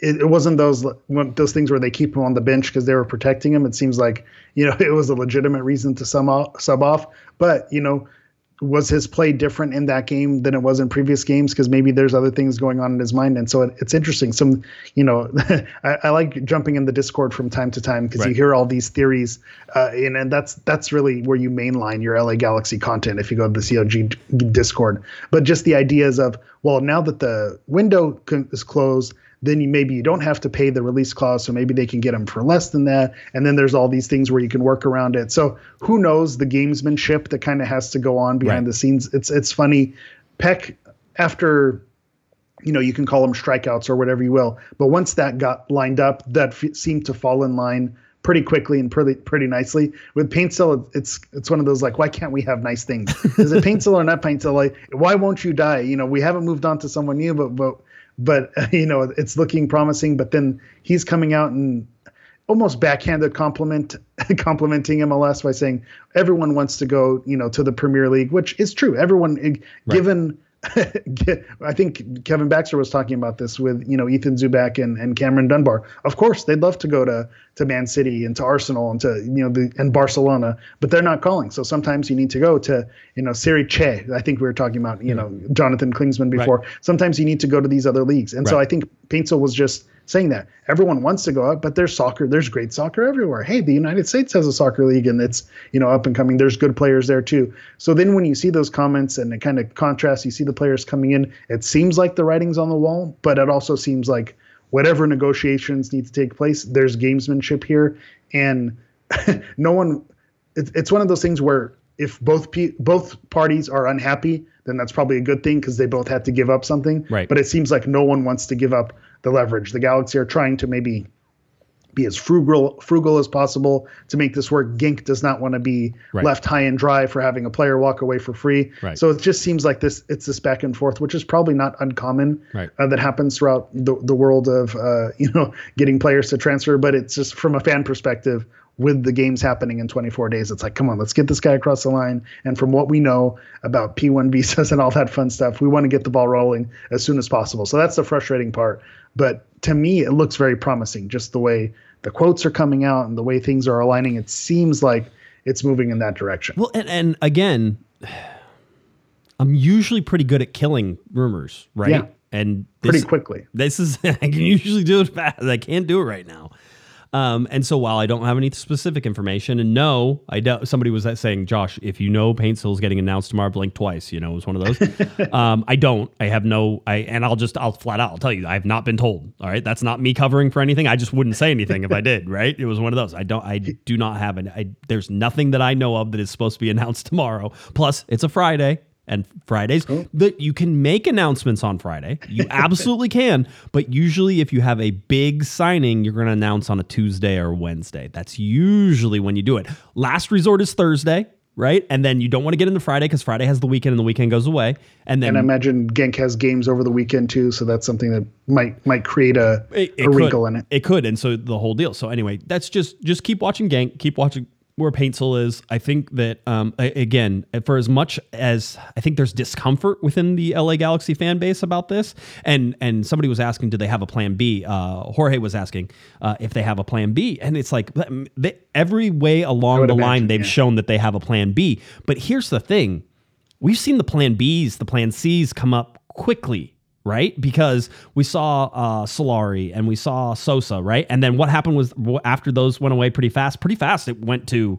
it, it wasn't those those things where they keep him on the bench because they were protecting him. It seems like you know (laughs) it was a legitimate reason to sum off, sub off. But you know, was his play different in that game than it was in previous games? Because maybe there's other things going on in his mind, and so it, it's interesting. Some, you know, (laughs) I, I, like jumping in the Discord from time to time because Right. you hear all these theories, uh, and, and that's that's really where you mainline your LA Galaxy content if you go to the COG Discord. But just the ideas of well, now that the window is closed. Then you maybe you don't have to pay the release clause, so maybe they can get them for less than that. And then there's all these things where you can work around it. So who knows the gamesmanship that kind of has to go on behind Right. the scenes. It's it's funny. Pec after you know you can call them strikeouts or whatever you will, but once that got lined up, that f- seemed to fall in line pretty quickly and pretty pretty nicely. With Paintsil, it's it's one of those like why can't we have nice things? (laughs) Is it Paintsil or not Paintsil? Like why won't you die? You know we haven't moved on to someone new, but but but (laughs) you know it's looking promising. But then he's coming out and almost backhanded compliment (laughs) complimenting MLS by saying everyone wants to go, you know, to the Premier League, which is true. Everyone, eh, given, (laughs) I think Kevin Baxter was talking about this with you know Ethan Zubak and, and Cameron Dunbar. Of course, they'd love to go to to Man City and to Arsenal and to you know the and Barcelona, but they're not calling. So sometimes you need to go to you know Serie Che. I think we were talking about you mm-hmm. know Jonathan Klinsmann before. Sometimes you need to go to these other leagues, and so I think Paintsil was just saying that everyone wants to go out, but there's soccer. There's great soccer everywhere. Hey, the United States has a soccer league, and it's you know up and coming. There's good players there too. So then when you see those comments and it kind of contrasts, you see the players coming in. It seems like the writing's on the wall, but it also seems like whatever negotiations need to take place, there's gamesmanship here, and (laughs) no one. It's it's one of those things where if both pe- both parties are unhappy, then that's probably a good thing because they both have to give up something. Right. But it seems like no one wants to give up the leverage. The Galaxy are trying to maybe be as frugal frugal as possible to make this work. Genk does not want to be Right. left high and dry for having a player walk away for free. Right. So it just seems like this it's this back and forth, which is probably not uncommon Right. uh, that happens throughout the, the world of uh, (laughs) you know getting players to transfer. But it's just from a fan perspective. With the games happening in 24 days, it's like, come on, let's get this guy across the line. And from what we know about P-1 visas (laughs) and all that fun stuff, we want to get the ball rolling as soon as possible. So that's the frustrating part. But to me, it looks very promising, just the way the quotes are coming out and the way things are aligning. It seems like it's moving in that direction. Well, and, and again, (sighs) I'm usually pretty good at killing rumors, right? Yeah. And Pretty quickly. This is (laughs) I can usually do it fast. I can't do it right now. Um, and so while I don't have any specific information, and no, I don't. Somebody was saying, Josh, if you know Paintsil is getting announced tomorrow, blink twice. You know, it was one of those. (laughs) um, I don't. I have no. I and I'll just I'll flat out. I'll tell you, I have not been told. All right, that's not me covering for anything. I just wouldn't say anything if I did. (laughs) Right? It was one of those. I don't. I do not have an. I, there's nothing that I know of that is supposed to be announced (laughs) tomorrow. Plus, it's a Friday. And Fridays, that you can make announcements on Friday. You (laughs) absolutely can. But usually, if you have a big signing, you're going to announce on a Tuesday or Wednesday. That's usually when you do it. Last resort is Thursday, right? And then you don't want to get into Friday because Friday has the weekend and the weekend goes away. And then And I imagine Genk has games over the weekend too, so that's something that might might create a, it, it a wrinkle could. in it. It could, and so the whole deal. So anyway, that's just just keep watching Genk, keep watching where Paintsil is. I think that um, again, for as much as I think there's discomfort within the LA Galaxy fan base about this, and and somebody was asking, do they have a plan B? Uh, Jorge was asking uh, if they have a plan B, and it's like they, every way along the line they've yeah. shown that they have a plan B. But here's the thing we've seen the plan Bs, the plan Cs come up quickly, right? Because we saw uh, Solari and we saw Sosa, right? And then what happened was after those went away pretty fast, pretty fast, it went to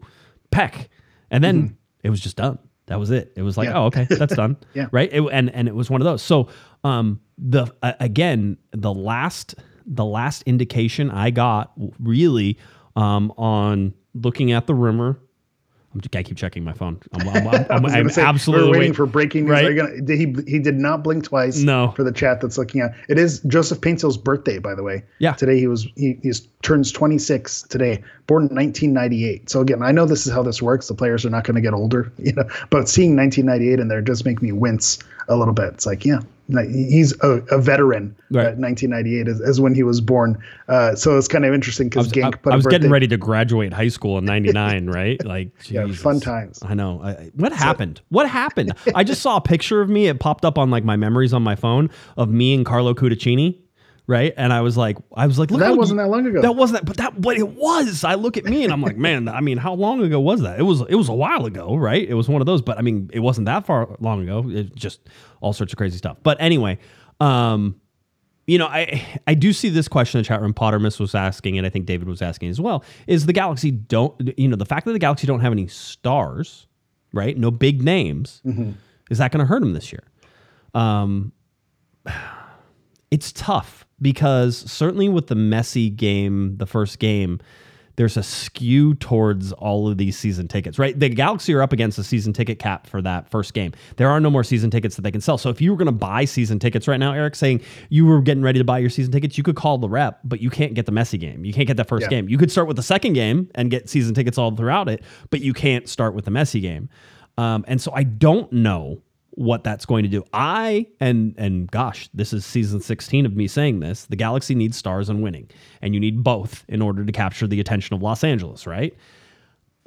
Pec. And then it was just done. That was it. It was like, Mm-hmm. Yeah. oh, okay, that's done. (laughs) Yeah. Right. It, and and it was one of those. So, um, the uh, again, the last the last indication I got really um on looking at the rumor. I'm, I keep checking my phone. I'm, (laughs) I'm, I'm, I'm, I'm say, absolutely we're waiting waiting for breaking news. Right? Gonna, did he he did not blink twice. No. for the chat that's looking at it is Joseph Paintsil's birthday, by the way. Yeah. today he was he he's turns 26 today, born in 1998. So again, I know this is how this works. The players are not going to get older, (laughs) you know, but seeing 1998 in there does make me wince a little bit. It's like, yeah, he's a, a veteran. Right. Uh, 1998 is, is when he was born. Uh, so it's kind of interesting because Genk I- I was getting ready to graduate high school in (laughs) '99, right? Like, Yeah, Jesus. fun times. I know. I, what happened? What happened? I just saw a picture of me. It popped up on like my memories on my phone of me and Carlo Cudicini, right? And I was like, I was like, look, That wasn't that long ago. That wasn't that, but that, but it was. I look at me and I'm like, man. I mean, how long ago was that? It was, it was a while ago, right? It was one of those, but I mean, it wasn't that far long ago. It just all sorts of crazy stuff. But anyway, um, you know, I I do see this question in the chat room. Pottermus was asking, and I think David was asking as well. Is the Galaxy don't you know the fact that the Galaxy don't have any stars, right? No big names. Is that going to hurt them this year? Um, (sighs) it's tough because certainly with the Messi game, the first game, there's a skew towards all of these season tickets, right? The Galaxy are up against a season ticket cap for that first game. There are no more season tickets that they can sell. So if you were going to buy season tickets right now, Eric, saying you were getting ready to buy your season tickets, you could call the rep, but you can't get the Messi game. You can't get that first Yeah. game. You could start with the second game and get season tickets all throughout it, but you can't start with the Messi game. Um, and so I don't know what that's going to do. I and and gosh, this is season 16 of me saying this. The Galaxy needs stars and winning, and you need both in order to capture the attention of Los Angeles, right?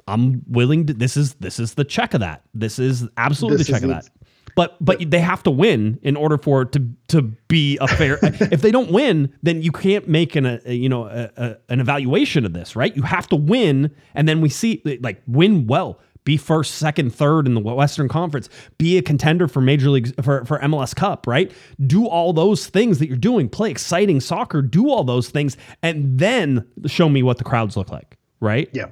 I'm willing to this is this is the check of that. This is absolutely This the check of that. But but they have to win in order for it to to be a fair. (laughs) if they don't win, then you can't make an a, you know a, a, an evaluation of this, right? You have to win, and then we see like win well, be first, second, third in the Western Conference, be a contender for Major League for for MLS Cup, right? Do all those things that you're doing, play exciting soccer, do all those things, and then show me what the crowds look like, right? Yeah,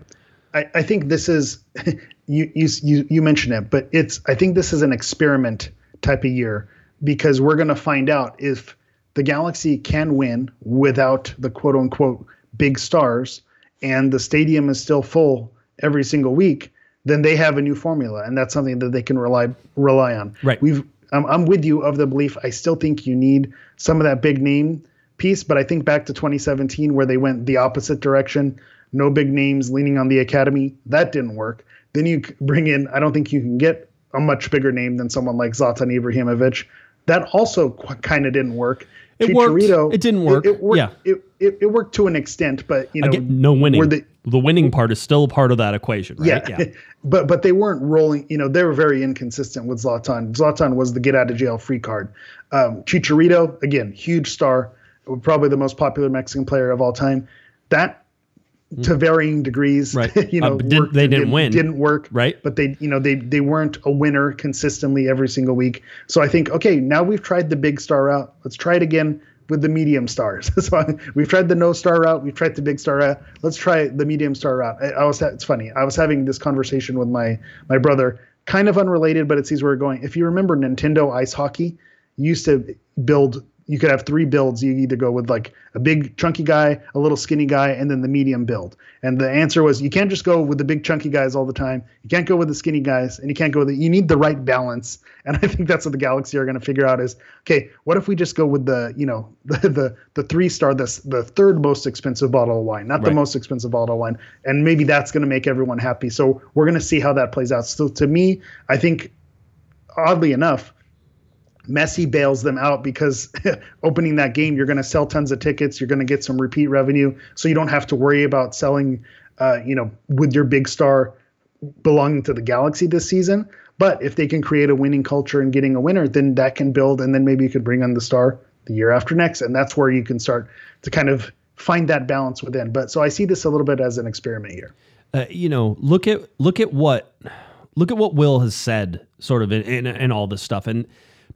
I, I think this is (laughs) you, you you you mentioned it, but it's I think this is an experiment type of year because we're going to find out if the Galaxy can win without the quote unquote big stars, and the stadium is still full every single week. Then they have a new formula, and that's something that they can rely rely on. Right. We've I'm, I'm with you of the belief. I still think you need some of that big name piece, but I think back to 2017 where they went the opposite direction. No big names leaning on the academy. That didn't work. Then you bring in. I don't think you can get a much bigger name than someone like Zlatan Ibrahimovic. That also qu- kind of didn't work. It worked. It didn't work. It, worked. Yeah. It, it, it worked to an extent, but you know, Again, no winning. they- the winning part is still part of that equation, right? yeah. (laughs) but but they weren't rolling. You know, they were very inconsistent with Zlatan. Zlatan was the get out of jail free card. Um, Chicharito, again, huge star, probably the most popular Mexican player of all time. That to varying degrees, Mm. Right. (laughs) you know, Uh, did- they didn't win. Didn't work, Right. But they, you know, they they weren't a winner consistently every single week. So I think, okay, now we've tried the big star route. Let's try it again with the medium stars. (laughs) so I- we've tried the no star route. We've tried the big star route. Let's try the medium star route. I, I was. It's funny. I was having this conversation with my my brother, kind of unrelated, but it sees where we're going. If you remember Nintendo Ice Hockey, used to build. You could have three builds. You either go with like a big chunky guy, a little skinny guy, and then the medium build. And the answer was you can't just go with the big chunky guys all the time. You can't go with the skinny guys, and you can't go with the. You need the right balance. (laughs) And I think that's what the Galaxy are going to figure out is okay. What if we just go with the you know (laughs) the the, the three star, the the third most expensive bottle of wine, not the most expensive bottle of wine, and maybe that's going to make everyone happy. So we're going to see how that plays out. So to me, I think oddly enough, Messi bails them out because (laughs) opening that game, you're going to sell tons of tickets. You're going to get some repeat revenue, so you don't have to worry about selling, uh, you know, with your big star belonging to the Galaxy this season. But if they can create a winning culture and getting a winner, then that can build, and then maybe you could bring on the star the year after next, and that's where you can start to kind of find that balance within. But so I see this a little bit as an experiment here. uh, you know, look at look at what look at what Will has said, sort of in, in, in all this stuff, and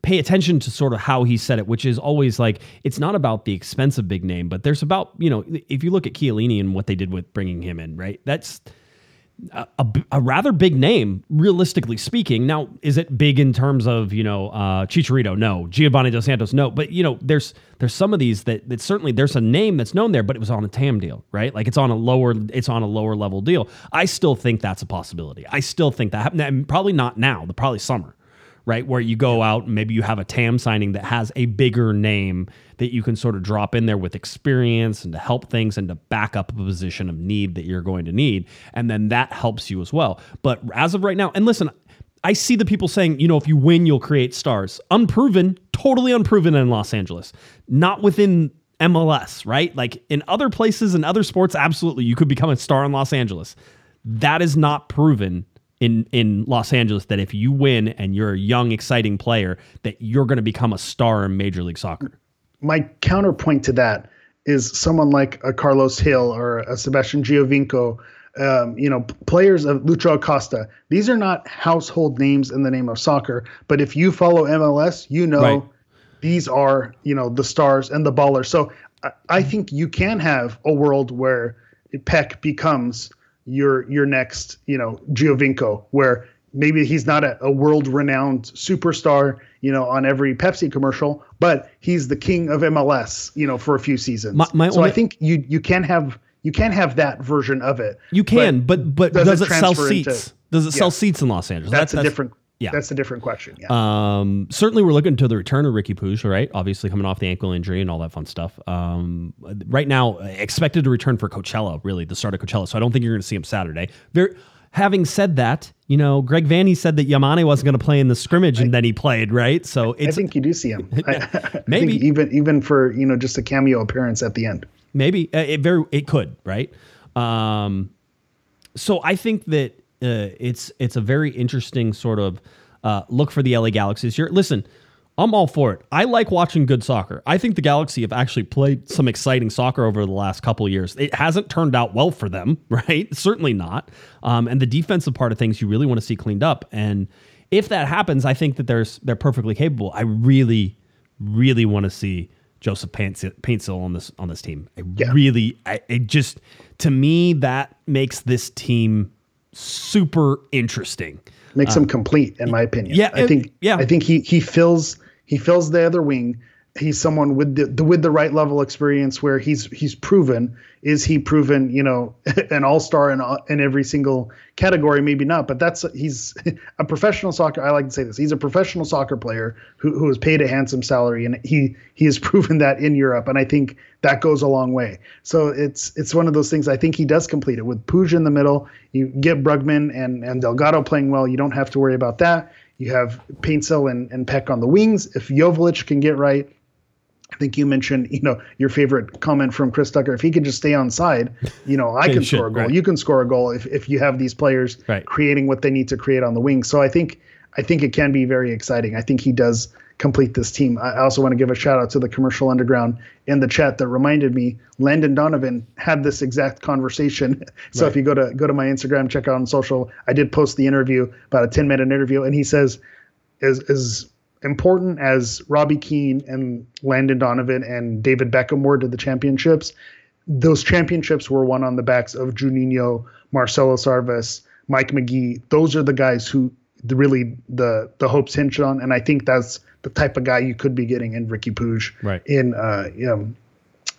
pay attention to sort of how he said it, which is always like it's not about the expensive big name, but there's about you know if you look at Chiellini and what they did with bringing him in, right? That's a rather big name, realistically speaking. Now, is it big in terms of you know uh, Chicharito? No, Giovanni dos Santos? No, but you know there's there's some of these that that certainly there's a name that's known there, but it was on a TAM deal, right? Like it's on a lower it's on a lower level deal. I still think that's a possibility. I still think that happened. and Probably not now, but probably summer right? Where you go out and maybe you have a TAM signing that has a bigger name that you can sort of drop in there with experience and to help things and to back up a position of need that you're going to need. And then that helps you as well. But as of right now, and listen, I see the people saying, you know, if you win, you'll create stars. Unproven, totally unproven in Los Angeles. Not within MLS, right? Like in other places and other sports, absolutely, you could become a star in Los Angeles. That is not proven in in Los Angeles that if you win and you're a young, exciting player, that you're going to become a star in Major League Soccer. My counterpoint to that is someone like a Carles Gil or a Sebastian Giovinco, um, you know, players of Lucho Acosta. These are not household names in the name of soccer, but if you follow MLS, you know Right. these are you know the stars and the ballers. So I, I think you can have a world where Pec becomes your your next you know Giovinco, where maybe he's not a, a world renowned superstar you know on every Pepsi commercial, but he's the king of MLS you know for a few seasons. My- my so only- I think you you can have you can have that version of it. You can, but but, does does, it it, sell transfer into- seats? does it sell seats in Los Angeles? That's, That- a different. Yeah. that's a different question. Yeah. Um, certainly, we're looking to the return of Ricky Puig, right? Obviously, coming off the ankle injury and all that fun stuff. Um, right now, expected to return for Coachella, really, the start of Coachella. So I don't think you're going to see him Saturday. Very, having said that, you know, Greg Vanney said that Yamane wasn't going to play in the scrimmage, and then he played, right? So I think you do see him. (laughs) I, (laughs) Maybe. even even for you know just a cameo appearance at the end. Maybe uh, it very it could right. Um, so I think that uh, it's it's a very interesting sort of uh, look for the LA Galaxy this year. Listen, I'm all for it. I like watching good soccer. I think the Galaxy have actually played some exciting soccer over the last couple of years. It hasn't turned out well for them, (laughs) right? Certainly not. Um, and the defensive part of things you really want to see cleaned up. And if that happens, I think that there's they're perfectly capable. I really, really want to see Joseph Paintsil Paintsil on this on this team. I Yeah. really, I it just to me that makes this team super interesting. makes him um, complete in my opinion. yeah, I think yeah. I think he he fills he fills the other wing. He's someone with the, the with the right level experience where he's he's proven. Is he proven, you know, (laughs) an all-star in in every single category? Maybe not, but that's he's (laughs) a professional soccer. I like to say this. He's a professional soccer player who who is paid a handsome salary, and he he has (laughs) proven that in Europe, and I think that goes a long way. So it's it's one of those things. I think he does complete it with Puig in the middle. You get Brugman and and Delgado playing well. You don't have to worry about that. You have Paintsil and, and Pec on the wings. If Jovic can get right, I think you mentioned, you know, your favorite comment from Chris Tucker. If he could just stay on side, you know, I (laughs) can should, score a goal. right. You can score a goal if, if you have these players Right. creating what they need to create on the wing. So I think I think it can be very exciting. I think he does complete this team. I also want to give a shout out to the commercial underground in the chat that reminded me Landon Donovan had this exact conversation. (laughs) so if you go to go to my Instagram, check out on social, I did post the interview, about a 10 minute interview, and he says is as important as Robbie Keane and Landon Donovan and David Beckham were to the championships, those championships were won on the backs of Juninho, Marcelo Sarvas, Mike Magee. Those are the guys who really the the hopes hinged on, and I think that's the type of guy you could be getting in Ricky Puig, Right. in uh, you know,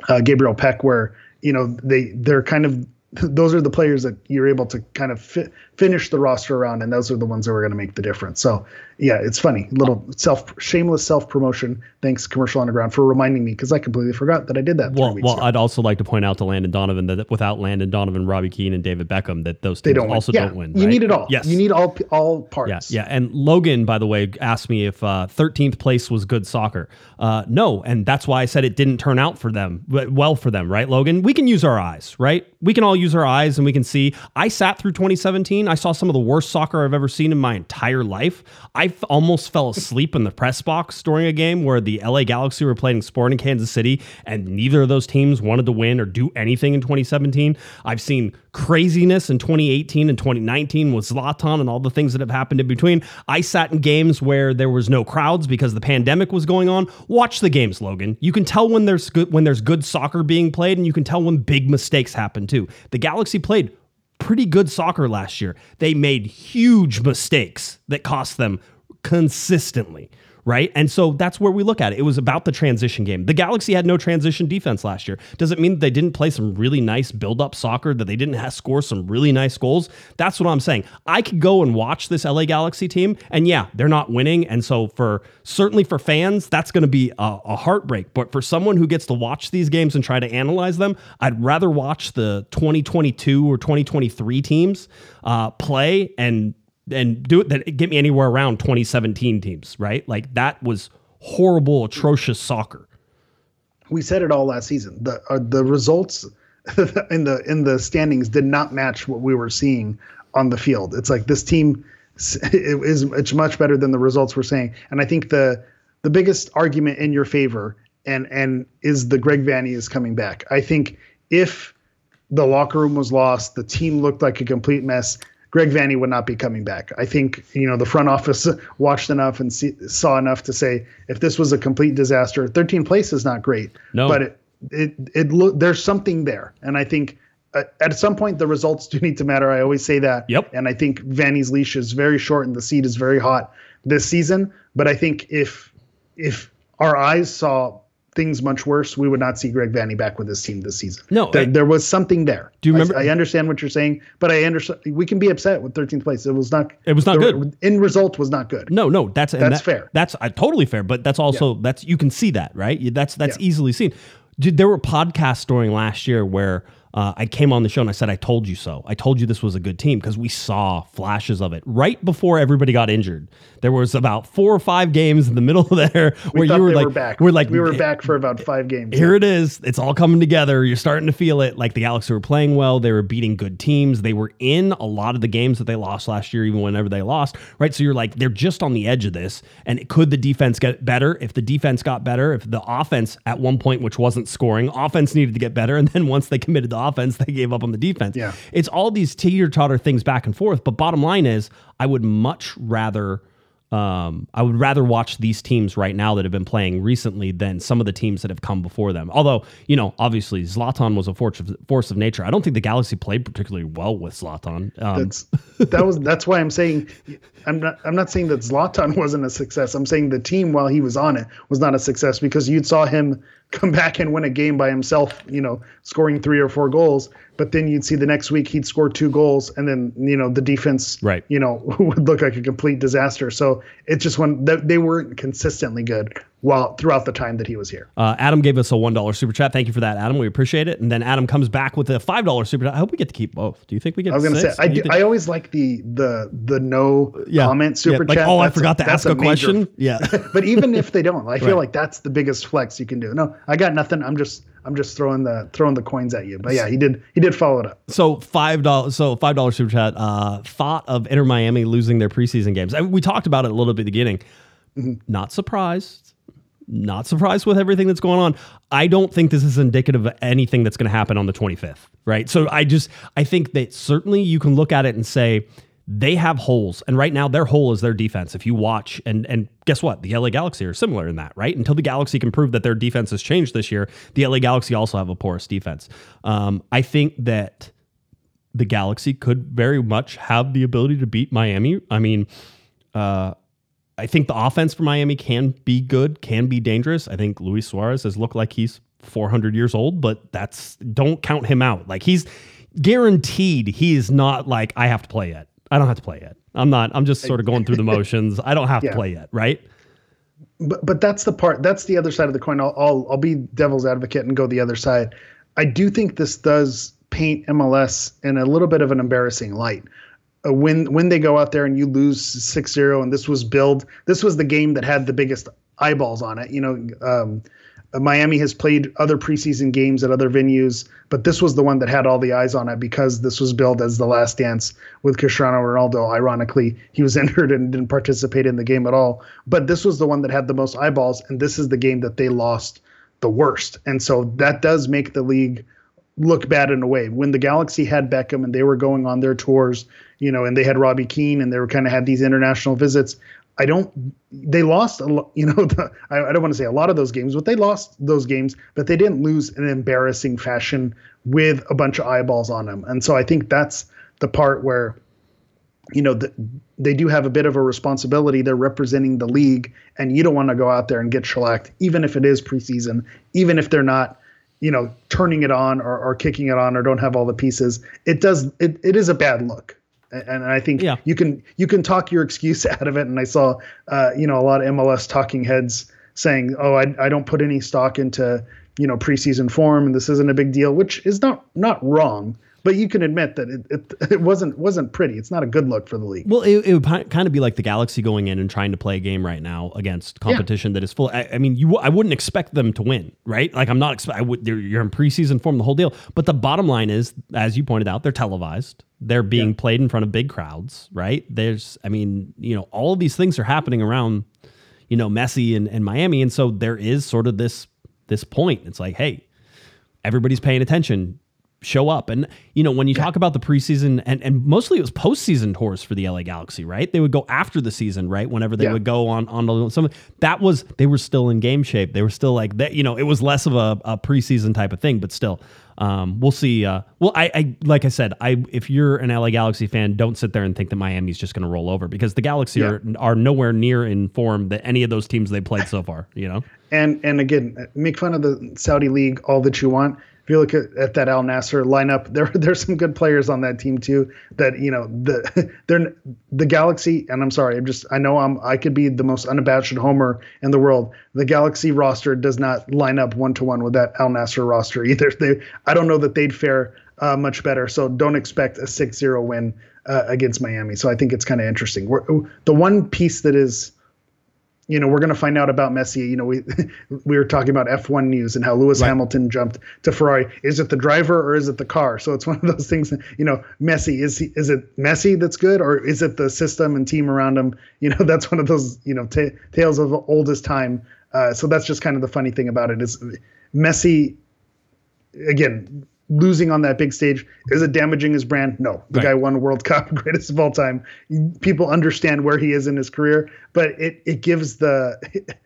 uh, Gabriel Pec, where you know they they're kind of (laughs) those are the players that you're able to kind of fi- finish the roster around, and those are the ones that are going to make the difference. So yeah, it's funny, little self shameless self promotion. Thanks, Commercial Underground, for reminding me because I completely forgot that I did that. Well, well, ago. I'd also like to point out to Landon Donovan that without Landon Donovan, Robbie Keane, and David Beckham, that those they don't win. also yeah, don't win. You need it all. Yes, you need all all parts. yeah. yeah. And Logan, by the way, asked me if uh, 13th place was good soccer. Uh, no, and that's why I said it didn't turn out for them well for them, right, Logan? We can use our eyes, right? We can all use our eyes and we can see. I sat through 2017. I saw some of the worst soccer I've ever seen in my entire life. I f- almost fell asleep in the press box during a game where the LA Galaxy were playing Sporting Kansas City, and neither of those teams wanted to win or do anything in 2017. I've seen craziness in 2018 and 2019 with Zlatan and all the things that have happened in between. I sat in games where there was no crowds because the pandemic was going on. Watch the games, Logan. You can tell when there's good when there's good soccer being played, and you can tell when big mistakes happen too. The Galaxy played pretty good soccer last year. They made huge mistakes that cost them consistently. Right. And so that's where we look at it. It was about the transition game. The Galaxy had no transition defense last year. Does it mean that they didn't play some really nice build up soccer, that they didn't score some really nice goals? That's what I'm saying. I could go and watch this LA Galaxy team, and yeah, they're not winning. And so, for certainly for fans, that's going to be a, a heartbreak. But for someone who gets to watch these games and try to analyze them, I'd rather watch the 2022 or 2023 teams uh, play and and do it that get me anywhere around 2017 teams, right? Like that was horrible, atrocious soccer. we said it all last season. The uh, the results (laughs) in the in the standings did not match what we were seeing on the field. It's like this team (laughs) it is it's much better than the results we're saying. And I think the the biggest argument in your favor and and is the Greg Vanney is coming back. I think if the locker room was lost, the team looked like a complete mess. Greg Vanney would not be coming back. I think you know the front office (laughs) watched enough and see, saw enough to say if this was a complete disaster, 13th place is not great. No. but it it it look there's something there, and I think uh, at some point the results (laughs) do need to matter. I always say that. Yep. And I think Vanney's leash is very short and the seat is very hot this season. But I think if if our eyes saw things much worse, we would not see Greg Vanney back with his team this season. No, there, I- there was something there. Do you I- remember- I, understand what you're saying, but I understand we can be upset with 13th place. It was not. It was not the good. End result was not good. No, no, that's That's that- fair. That's uh, totally fair, but that's also that's you can see that, right? That's that's Yeah. easily seen. Dude, there were podcasts during last year where uh, I came on the show and I said, "I told you so. I told you this was a good team because we saw flashes of it right before everybody got injured. There was about four or five games in the middle of there (laughs) where you were like, were back. we're like, we were back for about five games. here it is. It's all coming together. You're starting to feel it. Like the Galaxy were playing well. They were beating good teams. They were in a lot of the games that they lost last year, even whenever they lost, right? So you're like, they're just on the edge of this. And could the defense get better? If the defense got better, if the offense at one point, which wasn't scoring, offense needed to get better. And then once they committed offense, they gave up on the defense. Yeah. It's all these teeter totter things back and forth. But bottom line is, I would much rather. Um, I would rather watch these teams right now that have been playing recently than some of the teams that have come before them. Although, you know, obviously Zlatan was a force of, force of nature. I don't think the Galaxy played particularly well with Zlatan. Um, That's that was that's why I'm saying I'm not I'm not saying that Zlatan (laughs) wasn't a success. I'm saying the team while he was on it was not a success because you saw him come back and win a game by himself, you know, scoring three or four goals, but then you'd see the next week he'd score two goals and then, you know, the defense Right. you know, (laughs) would look like a complete disaster. So it's just when they, they weren't consistently good while throughout the time that he was here. uh, Adam gave us a one dollar super chat. Thank you for that, Adam. We appreciate it. And then Adam comes back with a five dollar super chat. I hope we get to keep both. Do you think we get? I was gonna say I, do, I always like the the the no Yeah. comment super Yeah, like, chat. oh, I That's forgot to ask a, major- question. Yeah. (laughs) but even if they don't, I feel like that's the biggest flex you can do. No, I got nothing. I'm just I'm just throwing the throwing the coins at you. But yeah, he did he did follow it up. So five dollars. So five dollars super chat. Uh, thought of Inter Miami losing their preseason games. I, we talked about it a little bit at the beginning. Not surprised. Not surprised with everything that's going on. I don't think this is indicative of anything that's going to happen on the 25th. Right. So I just I think that certainly you can look at it and say they have holes, and right now their hole is their defense. If you watch and and guess what, the LA Galaxy are similar in that, right? Until the Galaxy can prove that their defense has changed this year, the LA Galaxy also have a porous defense. Um, I think that the Galaxy could very much have the ability to beat Miami. I mean, uh, I think the offense for Miami can be good, can be dangerous. I think Luis Suarez has looked like he's 400 years old, but that's don't count him out. Like he's guaranteed he is not like I have to play yet. I don't have to play yet. I'm not. I'm just sort of going through the (laughs) motions. I don't have to play yet, right? But but that's the part. That's the other side of the coin. I'll I'll, I'll be devil's advocate and go the other side. I do think this does paint MLS in a little bit of an embarrassing light. Uh, when when they go out there and you lose 6-0 and this was billed this was the game that had the biggest eyeballs on it. You know um, Miami has played other preseason games at other venues but this was the one that had all the eyes on it because this was billed as the last dance with Cristiano Ronaldo. Ironically he was (laughs) injured and didn't participate in the game at all. But this was the one that had the most eyeballs and this is the game that they lost the worst. And so that does make the league look bad in a way. When the Galaxy had Beckham and they were going on their tours, you know, and they had Robbie Keane and they were kind of had these international visits. I don't. They lost a lot. (laughs) You know, the, I, I don't want to say a lot of those games, but they lost those games. But they didn't lose in an embarrassing fashion with a bunch of eyeballs on them. And so I think that's the part where, you know, the, they do have a bit of a responsibility. They're representing the league, and you don't want to go out there and get shellacked, even if it is preseason, even if they're not you know, turning it on or, or kicking it on or don't have all the pieces, it does it, it is a bad look. And, I think Yeah. you can you can talk your excuse (laughs) out of it. And I saw uh, you know, a lot of MLS talking heads saying, Oh, I I don't put any stock into, you know, preseason form and this isn't a big deal, which is not not wrong. But you can admit that it, it, (laughs) it wasn't wasn't pretty. It's not a good look for the league. Well, it, it would kind of be like the Galaxy going in and trying to play a game right now against competition that is full. I, I mean, you I wouldn't expect them to win, right? Like I'm not expect. I would. You're in preseason form, the whole deal. But the bottom line is, as you pointed out, they're televised. They're being played in front of big crowds, right? There's, I mean, you know, all of these things are happening around, you know, Messi and, and Miami, and so there is sort of this this point. It's like, hey, everybody's paying attention show up and you know when you talk about the preseason and, and mostly it was postseason tours for the LA Galaxy right they would go after the season right whenever they Yeah. would go on on the- some that was they were still in game shape they were still like that you know it was less of a, a preseason type of thing but still um, we'll see uh, well I, I like I said I if you're an LA Galaxy fan don't sit there and think that Miami's just going to roll over because the Galaxy Yeah. are are nowhere near in form that any of those teams they played so far you know And and again, make fun of the Saudi league all that you want. If you look at, at that Al Nassr lineup, there (laughs) there's some good players on that team too. That you know the (laughs) they're the Galaxy. And I'm sorry, I'm just I know I'm I could be the most unabashed homer in the world. The Galaxy roster does not line up one to one with that Al Nassr roster (laughs) either. They I don't know that they'd fare uh, much better. So don't expect a 6-0 win uh, against Miami. So I think it's kind of interesting. We're, the one piece that is you know, we're going to find out about Messi. You know, we (laughs) we were talking about F1 news and how Lewis Hamilton jumped to Ferrari. Is it the driver or is it the car? So it's (laughs) one of those things. that, You know, Messi is he, is it Messi that's good or is it the system and team around him? (laughs) You know, that's one of those you know ta tales of oldest time. Uh, so that's just kind of the funny thing about it is Messi again losing on that big stage is it damaging his brand no the Right. guy won world cup (laughs) greatest of all time people understand where he is in his career but it it gives the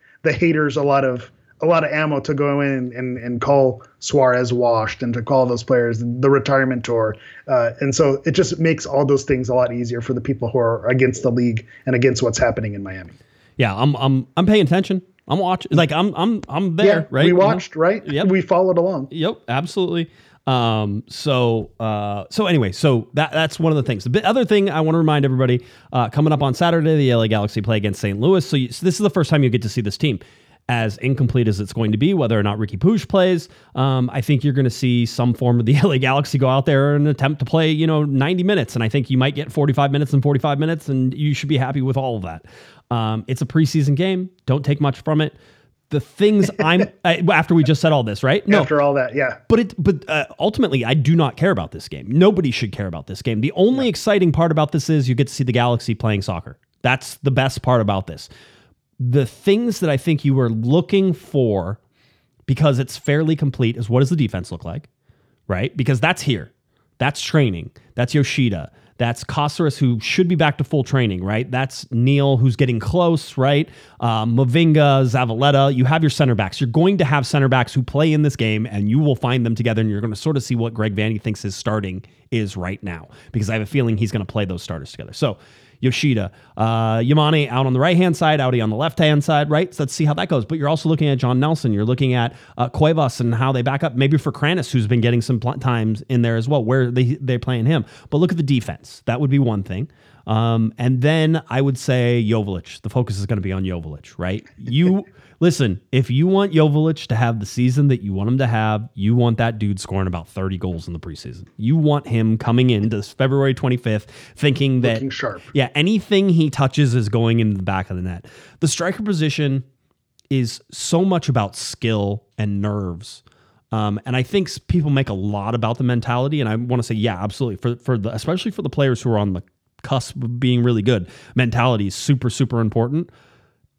(laughs) the haters a lot of a lot of ammo to go in and, and call Suarez washed and to call those players the retirement tour. Uh, and so it just makes all those things a lot easier for the people who are against the league and against what's happening in Miami. yeah I'm I'm I'm paying attention I'm watching like I'm I'm I'm there yeah, right we You know? watched, right? Yep. We followed along. Yep, absolutely. Um, so uh, so anyway, so that that's one of the things. The other thing I want to remind everybody uh, coming up on Saturday, the LA Galaxy play against St. Louis. So, you, so this is the first time you get to see this team. As incomplete as it's going to be, whether or not Ricky Puig plays, um, I think you're going to see some form of the (laughs) LA Galaxy go out there and attempt to play, you know, 90 minutes. And I think you might get 45 minutes and 45 minutes, and you should be happy with all of that. Um, it's a preseason game. Don't take much from it. The things I'm (laughs) I, after we just said all this, right? No, After all that, yeah. but it, but uh, ultimately, I do not care about this game. Nobody should care about this game. The only exciting part about this is you get to see the Galaxy playing soccer. That's the best part about this. The things that I think you were looking for, because it's fairly complete, is what does the defense look like, right? Because that's here, that's training, that's Yoshida, that's Caceres, who should be back to full training, right? That's Neal, who's getting close, right? Um, Mavinga, Zavaleta. You have your center backs. You're going to have center backs who play in this game, and you will find them together, and you're going to sort of see what Greg Vanny thinks his starting is right now, because I have a feeling he's going to play those starters together. So, Yoshida, uh, Yamane out on the right hand side, Aude on the left hand side, right? So let's see how that goes. But you're also looking at John Nelson. You're looking at uh, Cuevas and how they back up. Maybe for Kranis, who's been getting some pl- times in there as well, where they they're playing him. But look at the defense. That would be one thing. Um, and then I would say Joveljic. The focus is going to be on Joveljic, right? You listen. If you want Joveljic to have the season that you want him to have, you want that dude scoring about 30 goals in the preseason. You want him coming into February 25th thinking that Looking sharp. yeah, anything he touches is going in the back of the net. The striker position is so much about skill and nerves. Um, and I think people make a lot about the mentality, and I want to say, yeah, absolutely. For for the especially for the players who are on the cusp of being really good, mentality is super super important.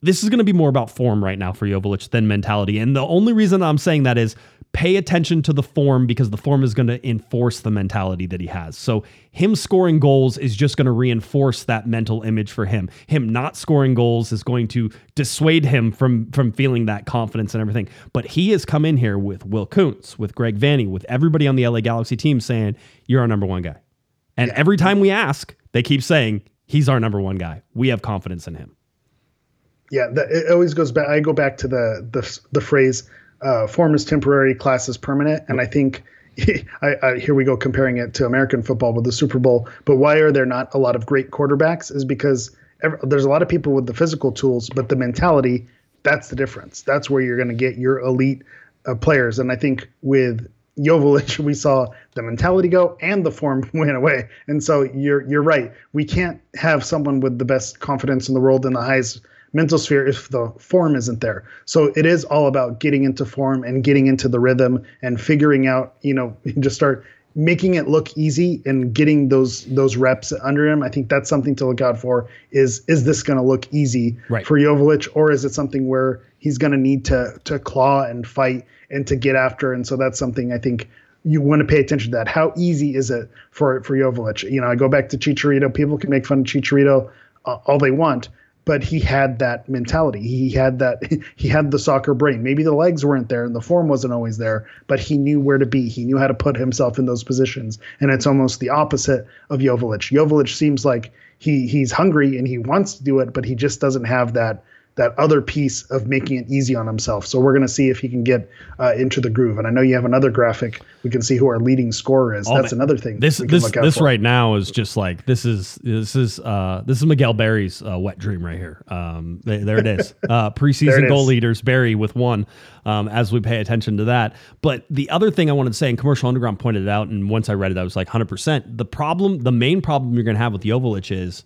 This is going to be more about form right now for Joveljic than mentality, and the only reason I'm saying that is pay attention to the form because the form is going to enforce the mentality that he has. So him scoring goals is just going to reinforce that mental image for him. Him not scoring goals is going to dissuade him from from feeling that confidence and everything. But he has come in here with Will Kuntz, with Greg Vanny, with everybody on the LA Galaxy team saying, "You're our number one guy." And every time we ask, they keep saying, "He's our number one guy. We have confidence in him." Yeah, the, it always goes back. I go back to the the the phrase uh, "form is temporary, class is permanent," and I think. (laughs) I, I, here we go comparing it to American football with the Super Bowl. But why are there not a lot of great quarterbacks? Is because ev there's a lot of people with the physical tools, but the mentality, that's the difference. That's where you're going to get your elite uh, players. And I think with Joveljic, (laughs) we saw the mentality go and the form (laughs) went away. And so you're you're right. We can't have someone with the best confidence in the world and the highest mental sphere if the form isn't there. So it is all about getting into form and getting into the rhythm and figuring out, you know, (laughs) just start making it look easy and getting those those reps under him. I think that's something to look out for. Is is this going to look easy Right. for Joveljic, or is it something where he's going to need to to claw and fight and to get after? And so that's something I think you want to pay attention to that. How easy is it for for Joveljic? You know, I go back to Chicharito. People can make fun of Chicharito uh, all they want, but he had that mentality. He had that. (laughs) He had the soccer brain. Maybe the legs weren't there and the form wasn't always there, but he knew where to be. He knew how to put himself in those positions. And it's almost the opposite of Joveljic. Joveljic seems like he he's hungry and he wants to do it, but he just doesn't have that that other piece of making it easy on himself. So we're going to see if he can get uh, into the groove. And I know you have another graphic. We can see who our leading scorer is. That's man. another thing. This this this for. right now is just like this is this is uh this is Miguel Berry's uh, wet dream right here. Um, th- there it is. (laughs) Uh, preseason it goal is. leaders Berry with one. Um, as we pay attention to that, but the other thing I wanted to say, and Commercial Underground pointed it out, and once I read it, I was like, hundred percent. The problem, the main problem you're going to have with Joveljic is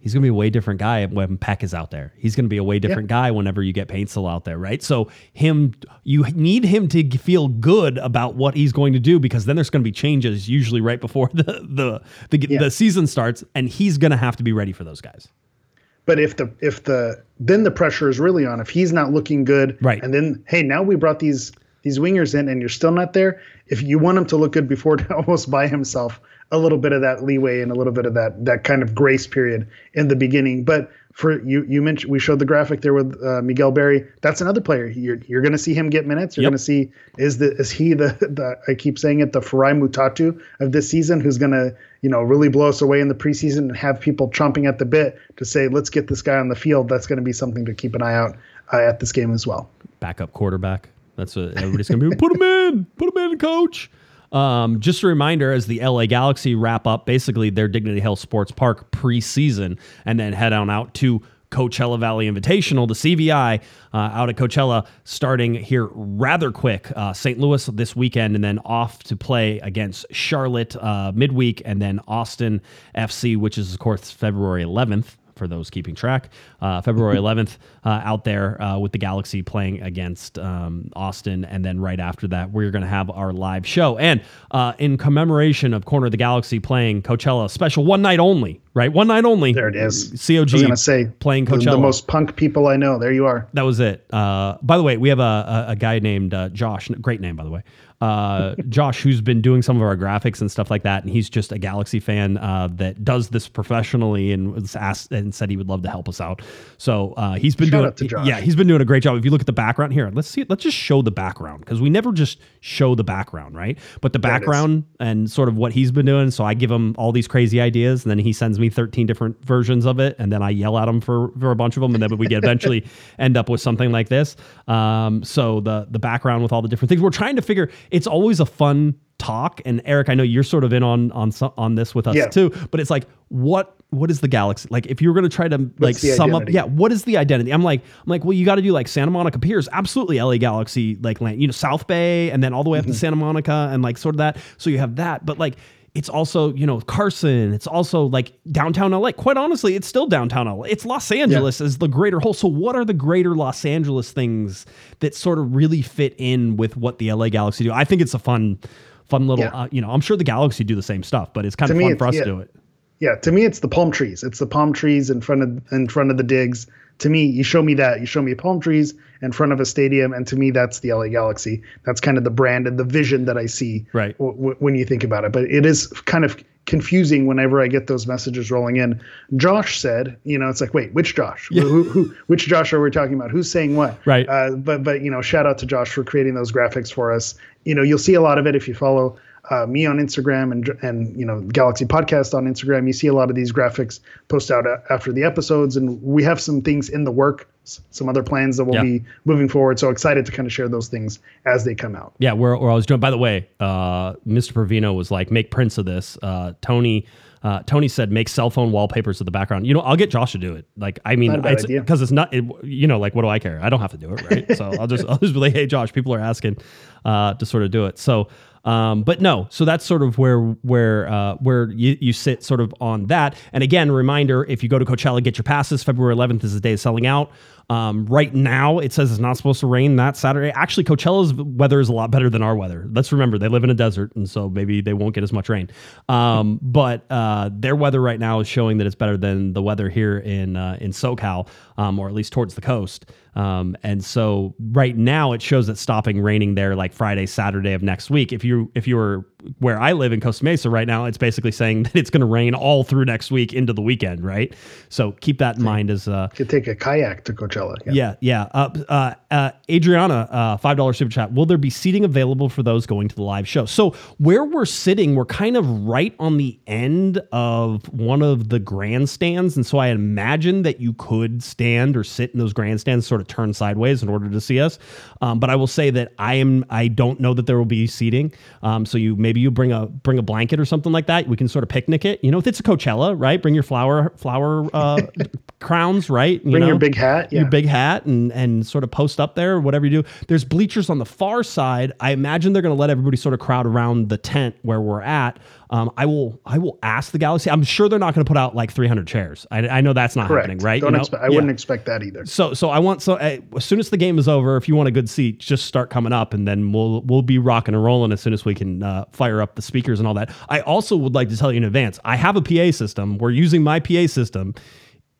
he's going to be a way different guy when Pec is out there. He's going to be a way different guy whenever you get Paintsil out there, right? So him, you need him to feel good about what he's going to do because then there's going to be changes usually right before (laughs) the the the, Yeah. the season starts, and he's going to have to be ready for those guys. But if the if the then the pressure is really on. If he's not looking good, Right. And then hey, now we brought these these wingers in, and you're still not there. If you want him to look good before (laughs) almost by himself a little bit of that leeway and a little bit of that that kind of grace period in the beginning. But for you, you mentioned we showed the graphic there with uh, Miguel Berry. That's another player. You're you're going to see him get minutes. You're Yep. going to see is the is he the (laughs) the I keep saying it the Farai Mutatu of this season who's going to you know really blow us away in the preseason and have people chomping at the bit to say let's get this guy on the field. That's going to be something to keep an eye out uh, at this game as well. backup quarterback. That's what everybody's going to be. Put him in. Put him in, coach. Um, just a reminder as the LA Galaxy wrap up basically their Dignity Health Sports Park preseason and then head on out to Coachella Valley Invitational, the CVI, uh, out at Coachella, starting here rather quick. Uh, St. Louis this weekend, and then off to play against Charlotte uh, midweek, and then Austin FC, which is, of course, February 11th for those keeping track. Uh, February (laughs) 11th, uh, out there uh, with the Galaxy playing against um, Austin. And then right after that, we're going to have our live show. And uh, in commemoration of Corner of the Galaxy playing Coachella, special one night only, right? One night only. There it is. COG I was going to say playing Coachella. the most punk people I know. There you are. That was it. Uh, by the way, we have a, a, a guy named uh, Josh. Great name, by the way. Uh, Josh, who's been doing some of our graphics and stuff like that, and he's just a Galaxy fan uh, that does this professionally, and was asked and said he would love to help us out. So uh, he's been Shout doing, yeah, he's been doing a great job. If you look at the background here, let's see, let's just show the background because we never just show the background, right? But the background and sort of what he's been doing. So I give him all these crazy ideas, and then he sends me 13 different versions of it, and then I yell at him for for a bunch of them, and then we get eventually (laughs) end up with something like this. Um, so the the background with all the different things we're trying to figure. It's always a fun talk, and Eric, I know you're sort of in on on on this with us Yeah. too. But it's like what what is the galaxy like? If you were going to try to like the sum up, yeah, what is the identity? I'm like, I'm like, well, you got to do like Santa Monica Piers, absolutely LA Galaxy, like land, you know, South Bay, and then all the way up Mm-hmm. to Santa Monica, and like sort of that. So you have that, but like. It's also, you know, Carson. It's also like downtown LA. Quite honestly, it's still downtown LA. It's Los Angeles as the greater whole. So, what are the greater Los Angeles things that sort of really fit in with what the LA Galaxy do? I think it's a fun, fun little. Yeah. Uh, you know, I'm sure the Galaxy do the same stuff, but it's kind To of fun for us yeah. to do it. Yeah, to me, it's the palm trees. It's the palm trees in front of in front of the digs. To me, you show me that. You show me palm trees in front of a stadium, and to me, that's the LA Galaxy. That's kind of the brand and the vision that I see. Right. W- w- when you think about it, but it is kind of confusing whenever I get those messages rolling in. Josh said, you know, it's like, wait, which Josh? Who, who, which Josh are we talking about? Who's saying what? Right. Uh, but but you know, shout out to Josh for creating those graphics for us. You know, you'll see a lot of it if you follow uh, me on Instagram and and you know Galaxy Podcast on Instagram. You see a lot of these graphics post out a- after the episodes, and we have some things in the work, s- some other plans that will Yeah. be moving forward. So excited to kind of share those things as they come out. Yeah, we're, we're always doing. By the way, uh, Mr. Provino was like, make prints of this. Uh, Tony, uh, Tony said, make cell phone wallpapers of the background. You know, I'll get Josh to do it. Like, I mean, bad it's because it's not. It, you know, like, what do I care? I don't have to do it, right? so I'll just, (laughs) I'll just be like, hey, Josh, people are asking uh, to sort of do it. So. Um, but no, so that's sort of where where uh, where you, you sit sort of on that. And again, reminder: if you go to Coachella, get your passes. February 11th is the day of selling out. Um, right now, it says it's not supposed to rain that Saturday. Actually, Coachella's weather is a lot better than our weather. Let's remember they live in a desert, and so maybe they won't get as much rain. Um, (laughs) but uh, their weather right now is showing that it's better than the weather here in uh, in SoCal, um, or at least towards the coast. Um, and so right now it shows it stopping raining there like Friday, Saturday of next week. If you if you were where I live in Costa Mesa right now, it's basically saying (laughs) that it's going to rain all through next week into the weekend, right? So keep that in mind as uh, Could take a kayak to Coachella. yeah, yeah. Uh, uh, uh, Adriana, uh, five dollars super chat. Will there be seating available for those going to the live show? So where we're sitting, we're kind of right on the end of one of the grandstands, and so I imagine that you could stand or sit in those grandstands, sort of turn sideways in order to see us. Um, but I will say that I am. I don't know that there will be seating. Um, so you maybe you bring a bring a blanket or something like that. We can sort of picnic it. You know, if it's a Coachella, right? Bring your flower flower uh, (laughs) crowns, right? You Bring your big hat. Yeah. your big hat and and sort of post up there, whatever you do. There's bleachers on the far side. I imagine they're going to let everybody sort of crowd around the tent where we're at. Um, I will I will ask the Galaxy. I'm sure they're not going to put out like 300 chairs. I, I know that's not Correct. happening, right? Don't You know? expect. I Yeah. wouldn't expect that either. So so I want so uh, as soon as the game is over, if you want a good seat, just start coming up, and then we'll we'll be rocking and rolling as soon as we can uh, fire up the speakers and all that. I also would like to tell you in advance, I have a PA system. We're using my PA system.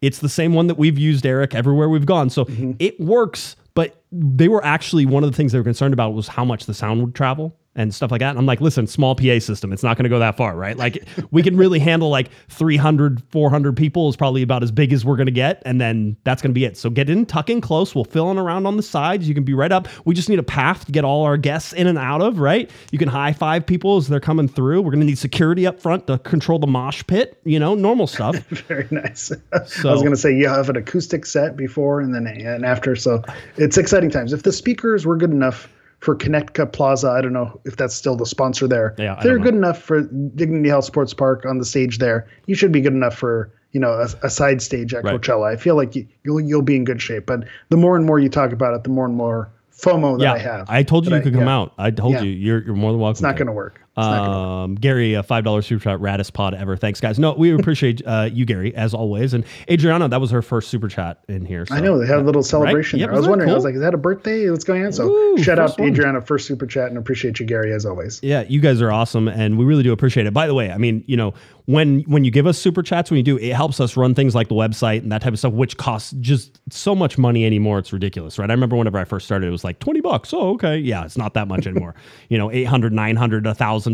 It's the same one that we've used, Eric, everywhere we've gone. So it works, but they were actually one of the things they were concerned about was how much the sound would travel and stuff like that. And I'm like, listen, small PA system, it's not going to go that far, right? Like we can really handle like 300, 400 people is probably about as big as we're going to get. And then that's going to be it. So get in, tuck in close. We'll fill in around on the sides. You can be right up. We just need a path to get all our guests in and out of, right? You can high five people as they're coming through. We're going to need security up front to control the mosh pit, you know, normal stuff. (laughs) Very nice. I was going to say you have an acoustic set before and then and after, so it's exciting times. If the speakers were good enough for Connect Cup Plaza, I don't know if that's still the sponsor there. Yeah, If they're good enough for Dignity Health Sports Park on the stage there. You should be good enough for you know a, a side stage at Right. Coachella. I feel like you, you'll you'll be in good shape. But the more and more you talk about it, the more and more FOMO that yeah, I have. I told you you could come yeah. out. I told Yeah. you you're, you're more than welcome. It's not going to work. It's not gonna work. Um, Gary, a five dollar super chat, raddest pod ever. Thanks, guys. No, we appreciate uh, you, Gary, as always. And Adriana, that was her first super chat in here. I know they had a little celebration Yep, there. I was wondering. I was like, "Is that a birthday? What's going on?" So Ooh, shout out one. Adriana first super chat and appreciate you, Gary, as always. Yeah, you guys are awesome, and we really do appreciate it. By the way, I mean, you know, when when you give us super chats, when you do, it helps us run things like the website and that type of stuff, which costs just so much money anymore. It's ridiculous, right? I remember whenever I first started, it was like twenty bucks. Oh, okay, yeah, it's not that much anymore. (laughs) you know, 800 900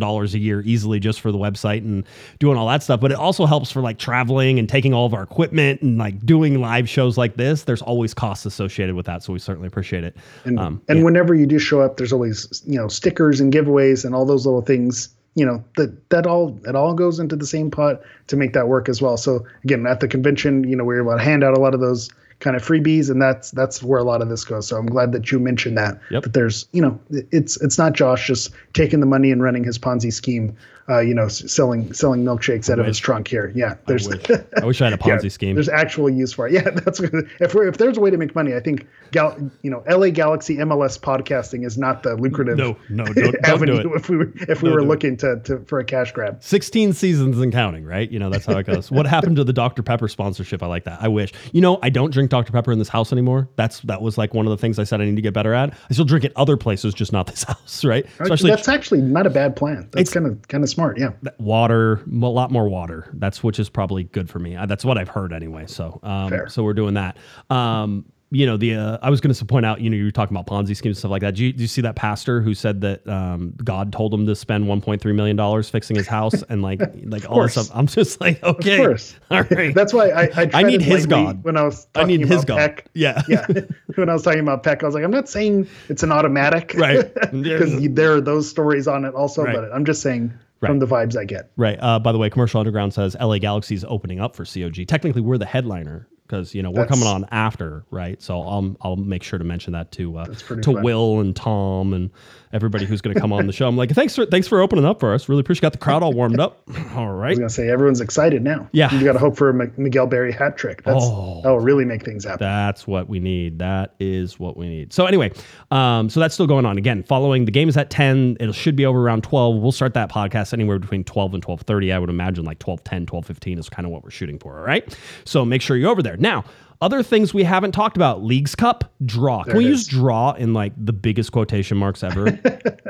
thousand dollars a year easily just for the website and doing all that stuff. But it also helps for like traveling and taking all of our equipment and like doing live shows like this. There's always costs associated with that, so we certainly appreciate it. And, Um, and whenever you do show up, there's always you know stickers and giveaways and all those little things. You know that that all it all goes into the same pot to make that work as well. So again, at the convention, you know, we were able to hand out a lot of those kind of freebies, and that's that's where a lot of this goes. So I'm glad that you mentioned that. Yep. That there's you know it's it's not Josh just taking the money and running his Ponzi scheme. Uh, you know, selling selling milkshakes out of his trunk here. Yeah, there's. wish. (laughs) I wish I had a Yeah, Ponzi scheme. There's actual use for it. (laughs) Yeah, that's if we're if there's a way to make money, I think Gal, you know, LA Galaxy MLS podcasting is not the lucrative No, no, don't- don't do avenue if we were if we Don't were it. looking to, to for a cash grab. 16 seasons and counting, right? You know, that's how it goes. what happened to the Dr. Pepper sponsorship? I like that. I wish. You know, I don't drink Dr. Pepper in this house anymore. That's that was like one of the things I said I need to get better at. I still drink it other places, just not this (laughs) house, right? Especially that's actually not a bad plan. That's kind of kind of smart. Yeah. water, a lot more water. That's which is probably good for me. Uh, That's what I've heard anyway. So, um, so we're doing that. Um, you know, the uh, I was going to point out, you know, you were talking about Ponzi schemes and stuff like that. Do you, you see that pastor who said that um, God told him to spend 1.3 million dollars fixing his house and like (laughs) like all this stuff? I'm just like, okay, Of course. (laughs) all right. That's why I I, (laughs) I need his God. when I was I need his God. Pec. Yeah. yeah. when I was talking about Pec, I was like, I'm not saying it's an automatic, Right. Because there are those stories on it also, Right. but I'm just saying Right. from the vibes I get. Right. Uh, by the way, Commercial Underground says LA Galaxy is opening up for COG. Technically, we're the headliner because you know we're That's- coming on after, right? So I'll I'll make sure to mention that to uh, to fun. Will and Tom and everybody who's going to come on the show. I'm like, thanks for thanks for opening up for us. Really appreciate. Got the crowd all warmed up. (laughs) All right. I was gonna say everyone's excited now. Yeah. you got to hope for a Miguel Berry hat trick. That's Oh. that will really make things happen. That's what we need. That is what we need. So anyway, um, so that's still going on. Again, following the game is at 10. It should be over around 12. We'll start that podcast anywhere between 12 and 12:30. I would imagine like 12:10, 12:15 is kind of what we're shooting for. All right. So make sure you're over there. Now, other things we haven't talked about: Leagues Cup draw. Can There we use is. draw in like the biggest quotation marks ever?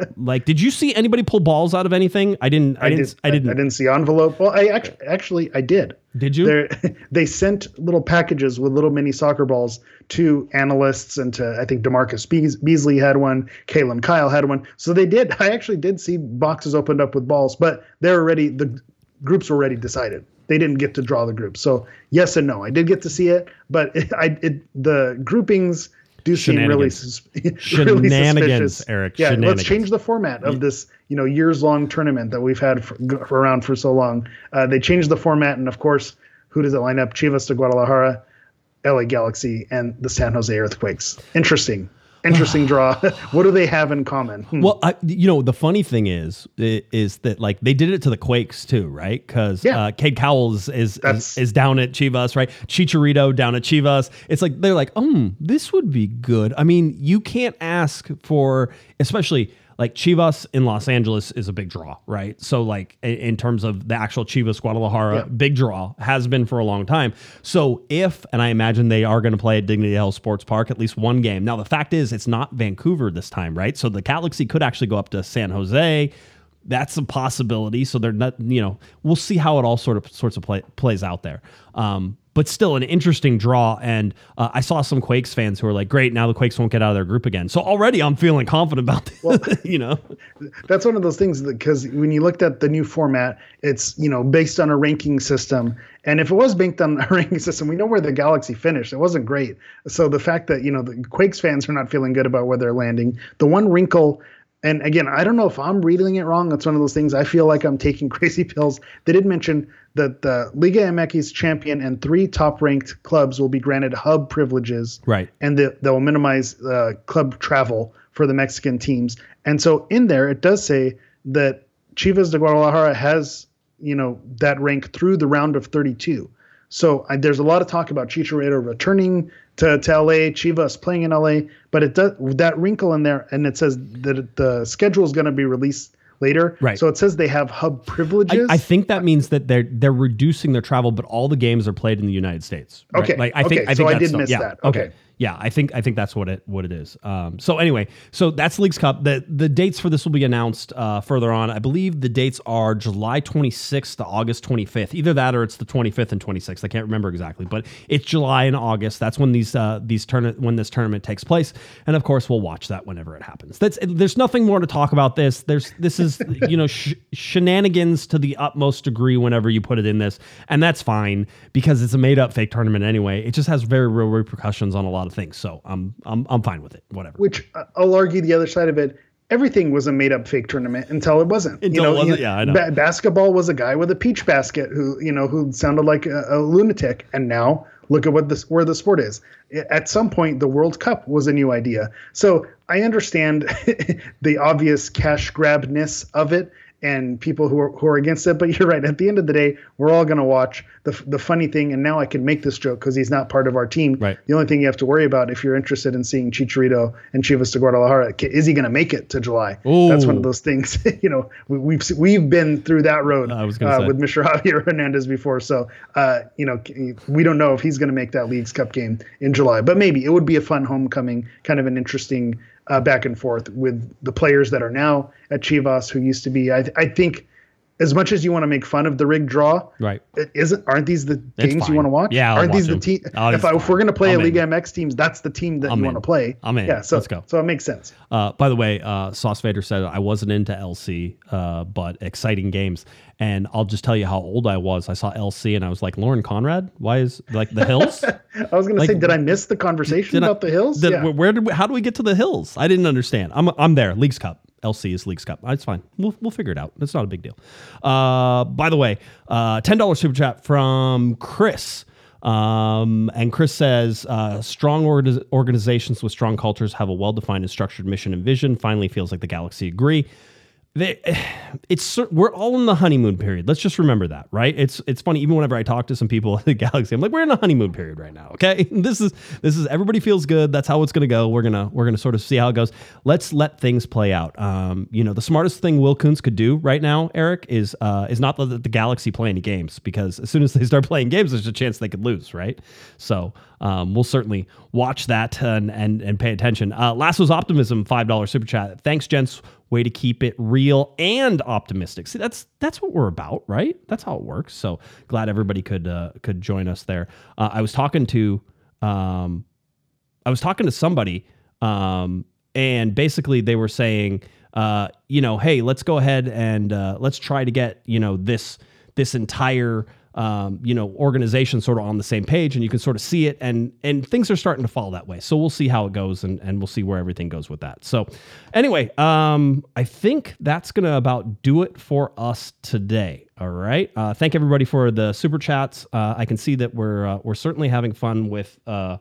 (laughs) like, did you see anybody pull balls out of anything? I didn't. I, didn't. did- I didn't. I didn't see envelope. Well, I actually, actually I did. Did you? They're, (laughs) they sent little packages with little mini soccer balls to analysts and to I think DaMarcus Beas- Beasley had one, Kaylyn Kyle had one. So they did. (laughs) I actually did see boxes opened up with balls, but they're already the groups were already decided. They didn't get to draw the groups. So yes and no. I did get to see it, but it, (laughs) I it the groupings do seem really, sus- (laughs) really Shenanigans, suspicious. Eric, Yeah, shenanigans. let's change the format of this you know years long tournament that we've had for, for around for so long. Uh, they changed the format, and of course, who does it line up? Chivas de Guadalajara, LA Galaxy, and the San Jose Earthquakes. Interesting, interesting draw. (laughs) what do they have in common? Hmm. Well, I, you know, the funny thing is, is that like they did it to the Quakes too, right? Because Yeah. uh, Cade Cowell is, is is down at Chivas, right? Chicharito down at Chivas. It's like they're like, um, this would be good. I mean, you can't ask for, especially like Chivas in Los Angeles is a big draw, right? So like in, in terms of the actual Chivas Guadalajara, Yeah. big draw has been for a long time. So if and I imagine they are going to play at Dignity Health Sports Park at least one game. Now the fact is it's not Vancouver this time, right? So the Galaxy could actually go up to San Jose. That's a possibility. So they're not, you know, we'll see how it all sort of sorts of play, plays out there. Um, but still an interesting draw. And uh, I saw some Quakes fans who are like, great, now the Quakes won't get out of their group again. So already I'm feeling confident about this, (laughs) you know? that's one of those things because when you looked at the new format, it's you know based on a ranking system, and if it was based on (laughs) a ranking system, we know where the Galaxy finished. It wasn't great. So the fact that you know the Quakes fans are not feeling good about where they're landing, the one wrinkle. And again, I don't know if I'm reading it wrong. It's one of those things. I feel like I'm taking (laughs) crazy pills. They did mention that the Liga MX champion and three top-ranked clubs will be granted hub privileges Right. and that they'll minimize uh, club travel for the Mexican teams. And so in there, it does say that Chivas de Guadalajara has, you know, that rank through the round of 32. So I, there's a lot of talk about Chicharito returning to, to LA, Chivas playing in LA, but it does that wrinkle in there, and it says that the schedule is going to be released later. Right. So it says they have hub privileges. I think that means that they're they're reducing their travel, but all the games are played in the United States. right? Okay, Like I think okay, I think so I did miss yeah, that. Okay. Okay. Yeah, I think I think that's what it what it is. Um, so anyway, so that's Leagues Cup. The the dates for this will be announced uh, further on. I believe the dates are July 26th to August 25th. Either that or it's the 25th and 26th. I can't remember exactly, but it's July and August. That's when these uh, these turn when this tournament takes place, and of course we'll watch that whenever it happens. That's there's nothing more to talk about this. There's this is (laughs) you know sh- shenanigans to the utmost degree whenever you put it in this, and that's fine because it's a made up fake tournament anyway. It just has very real repercussions on a lot of things. So I'm I'm I'm fine with it. Whatever. which uh, I'll argue the other side of it. Everything was a made-up fake tournament until it wasn't. Until it wasn't, yeah, I know. ba- basketball was a guy with a peach basket who, you know, who sounded like a, a lunatic, and now look at what this where the sport is. At some point, the World Cup was a new idea. So I understand (laughs) the obvious cash grabness of it and people who are who are against it. (laughs) But you're right. At the end of the day, we're all going to watch the the funny thing. And now I can make this joke because he's not part of our team. Right. The only thing you have to worry about if you're interested in seeing Chicharito and Chivas de Guadalajara, is he going to make it to July? That's one of those things. (laughs) you know, we, we've we've been through that road uh, with Mr. (laughs) Javier Hernandez before. So, uh, you know, we don't know if he's going to make that League's Cup game in July, but maybe it would be a fun homecoming, kind of an interesting uh, back and forth with the players that are now at Chivas who used to be. I, I think as much as you want to make fun of the rigged draw, Right. it isn't. Aren't these the It's games fine. you want to watch? Yeah, I'll aren't these watch the them. team? Oh, if, I, if we're gonna play I'm a League in. MX teams, that's the team that I'm you want to play. I'm in. Yeah, so Let's go. So it makes sense. Uh, by the way, uh, Sauce Vader said I wasn't into LC, uh, but exciting games. And I'll just tell you how old I was. I saw LC and I was like, Lauren Conrad? Why is like the hills? (laughs) I was gonna Like, say, did I miss the conversation Did I- about the hills? did- yeah. Where did we, how do we get to the hills? I didn't understand. I'm I'm there. Leagues Cup. LC is Leagues Cup. It's fine. We'll, we'll figure it out. It's not a big deal. Uh, by the way, uh, $10 super chat from Chris. Um, and Chris says, uh, strong org- organizations with strong cultures have a well defined and structured mission and vision. Finally, feels like the galaxy agree. They, (sighs) it's we're all in the honeymoon period. Let's just remember that, right? It's it's funny. Even whenever I talk to some people (laughs) at the galaxy, I'm like, we're in a honeymoon period right now. Okay, (laughs) this is this is everybody feels good. That's how it's gonna go. We're gonna we're gonna sort of see how it goes. Let's let things play out. Um, you know, the smartest thing Will Kuntz could do right now, Eric, is uh, is not let the galaxy play any games because as soon as they start (laughs) playing games, there's a chance they could lose, right? So um, we'll certainly watch that and and, and pay attention. Uh, Lasso's optimism, five dollar super chat. Thanks, gents. Way to keep it real and optimistic. See, that's that's what we're about, right? That's how it works. So glad everybody could uh, could join us there. Uh, I was talking to um, I was talking to somebody, um, and basically they were saying, uh, you know, hey, let's go ahead and uh, let's try to get you know this this entire um, you know organization sort of on the same page, and you can sort of see it, and and things are starting to fall that way. So we'll see how it goes, and and we'll see where everything goes with that. So anyway, um, I think that's gonna about do it for us today. All right. Uh, thank everybody for the super chats. Uh, I can see that we're uh, we're certainly having fun with. Uh,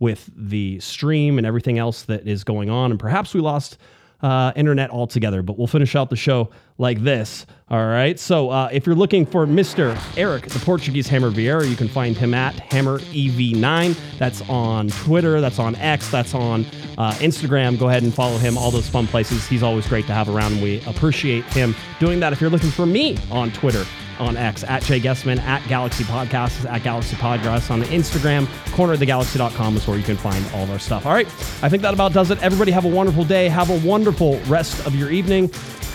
with the stream and everything else that is going on. And perhaps we lost uh, internet altogether, but we'll finish out the show like this. All right. So uh, if you're looking for Mr. Eric, the Portuguese Hammer Vieira, you can find him at Hammer EV9. That's on Twitter. That's on X. That's on uh, Instagram. Go ahead and follow him. All those fun places. He's always great to have around. And we appreciate him doing that. If you're looking for me on Twitter, on X at Jay Guesman, at Galaxy Podcasts, at Galaxy Podcasts on the Instagram. Cornerofthegalaxy.com is where you can find all of our stuff. All right. I think that about does it. Everybody have a wonderful day. Have a wonderful rest of your evening.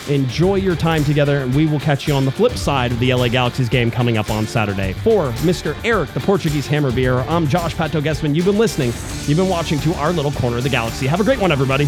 Enjoy your time together, and we will catch you on the flip side of the LA Galaxy's game coming up on Saturday. For Mr. Eric, the Portuguese Hammer Beer, I'm Josh Pato Guesman. You've been listening, you've been watching to our little corner of the galaxy. Have a great one, everybody.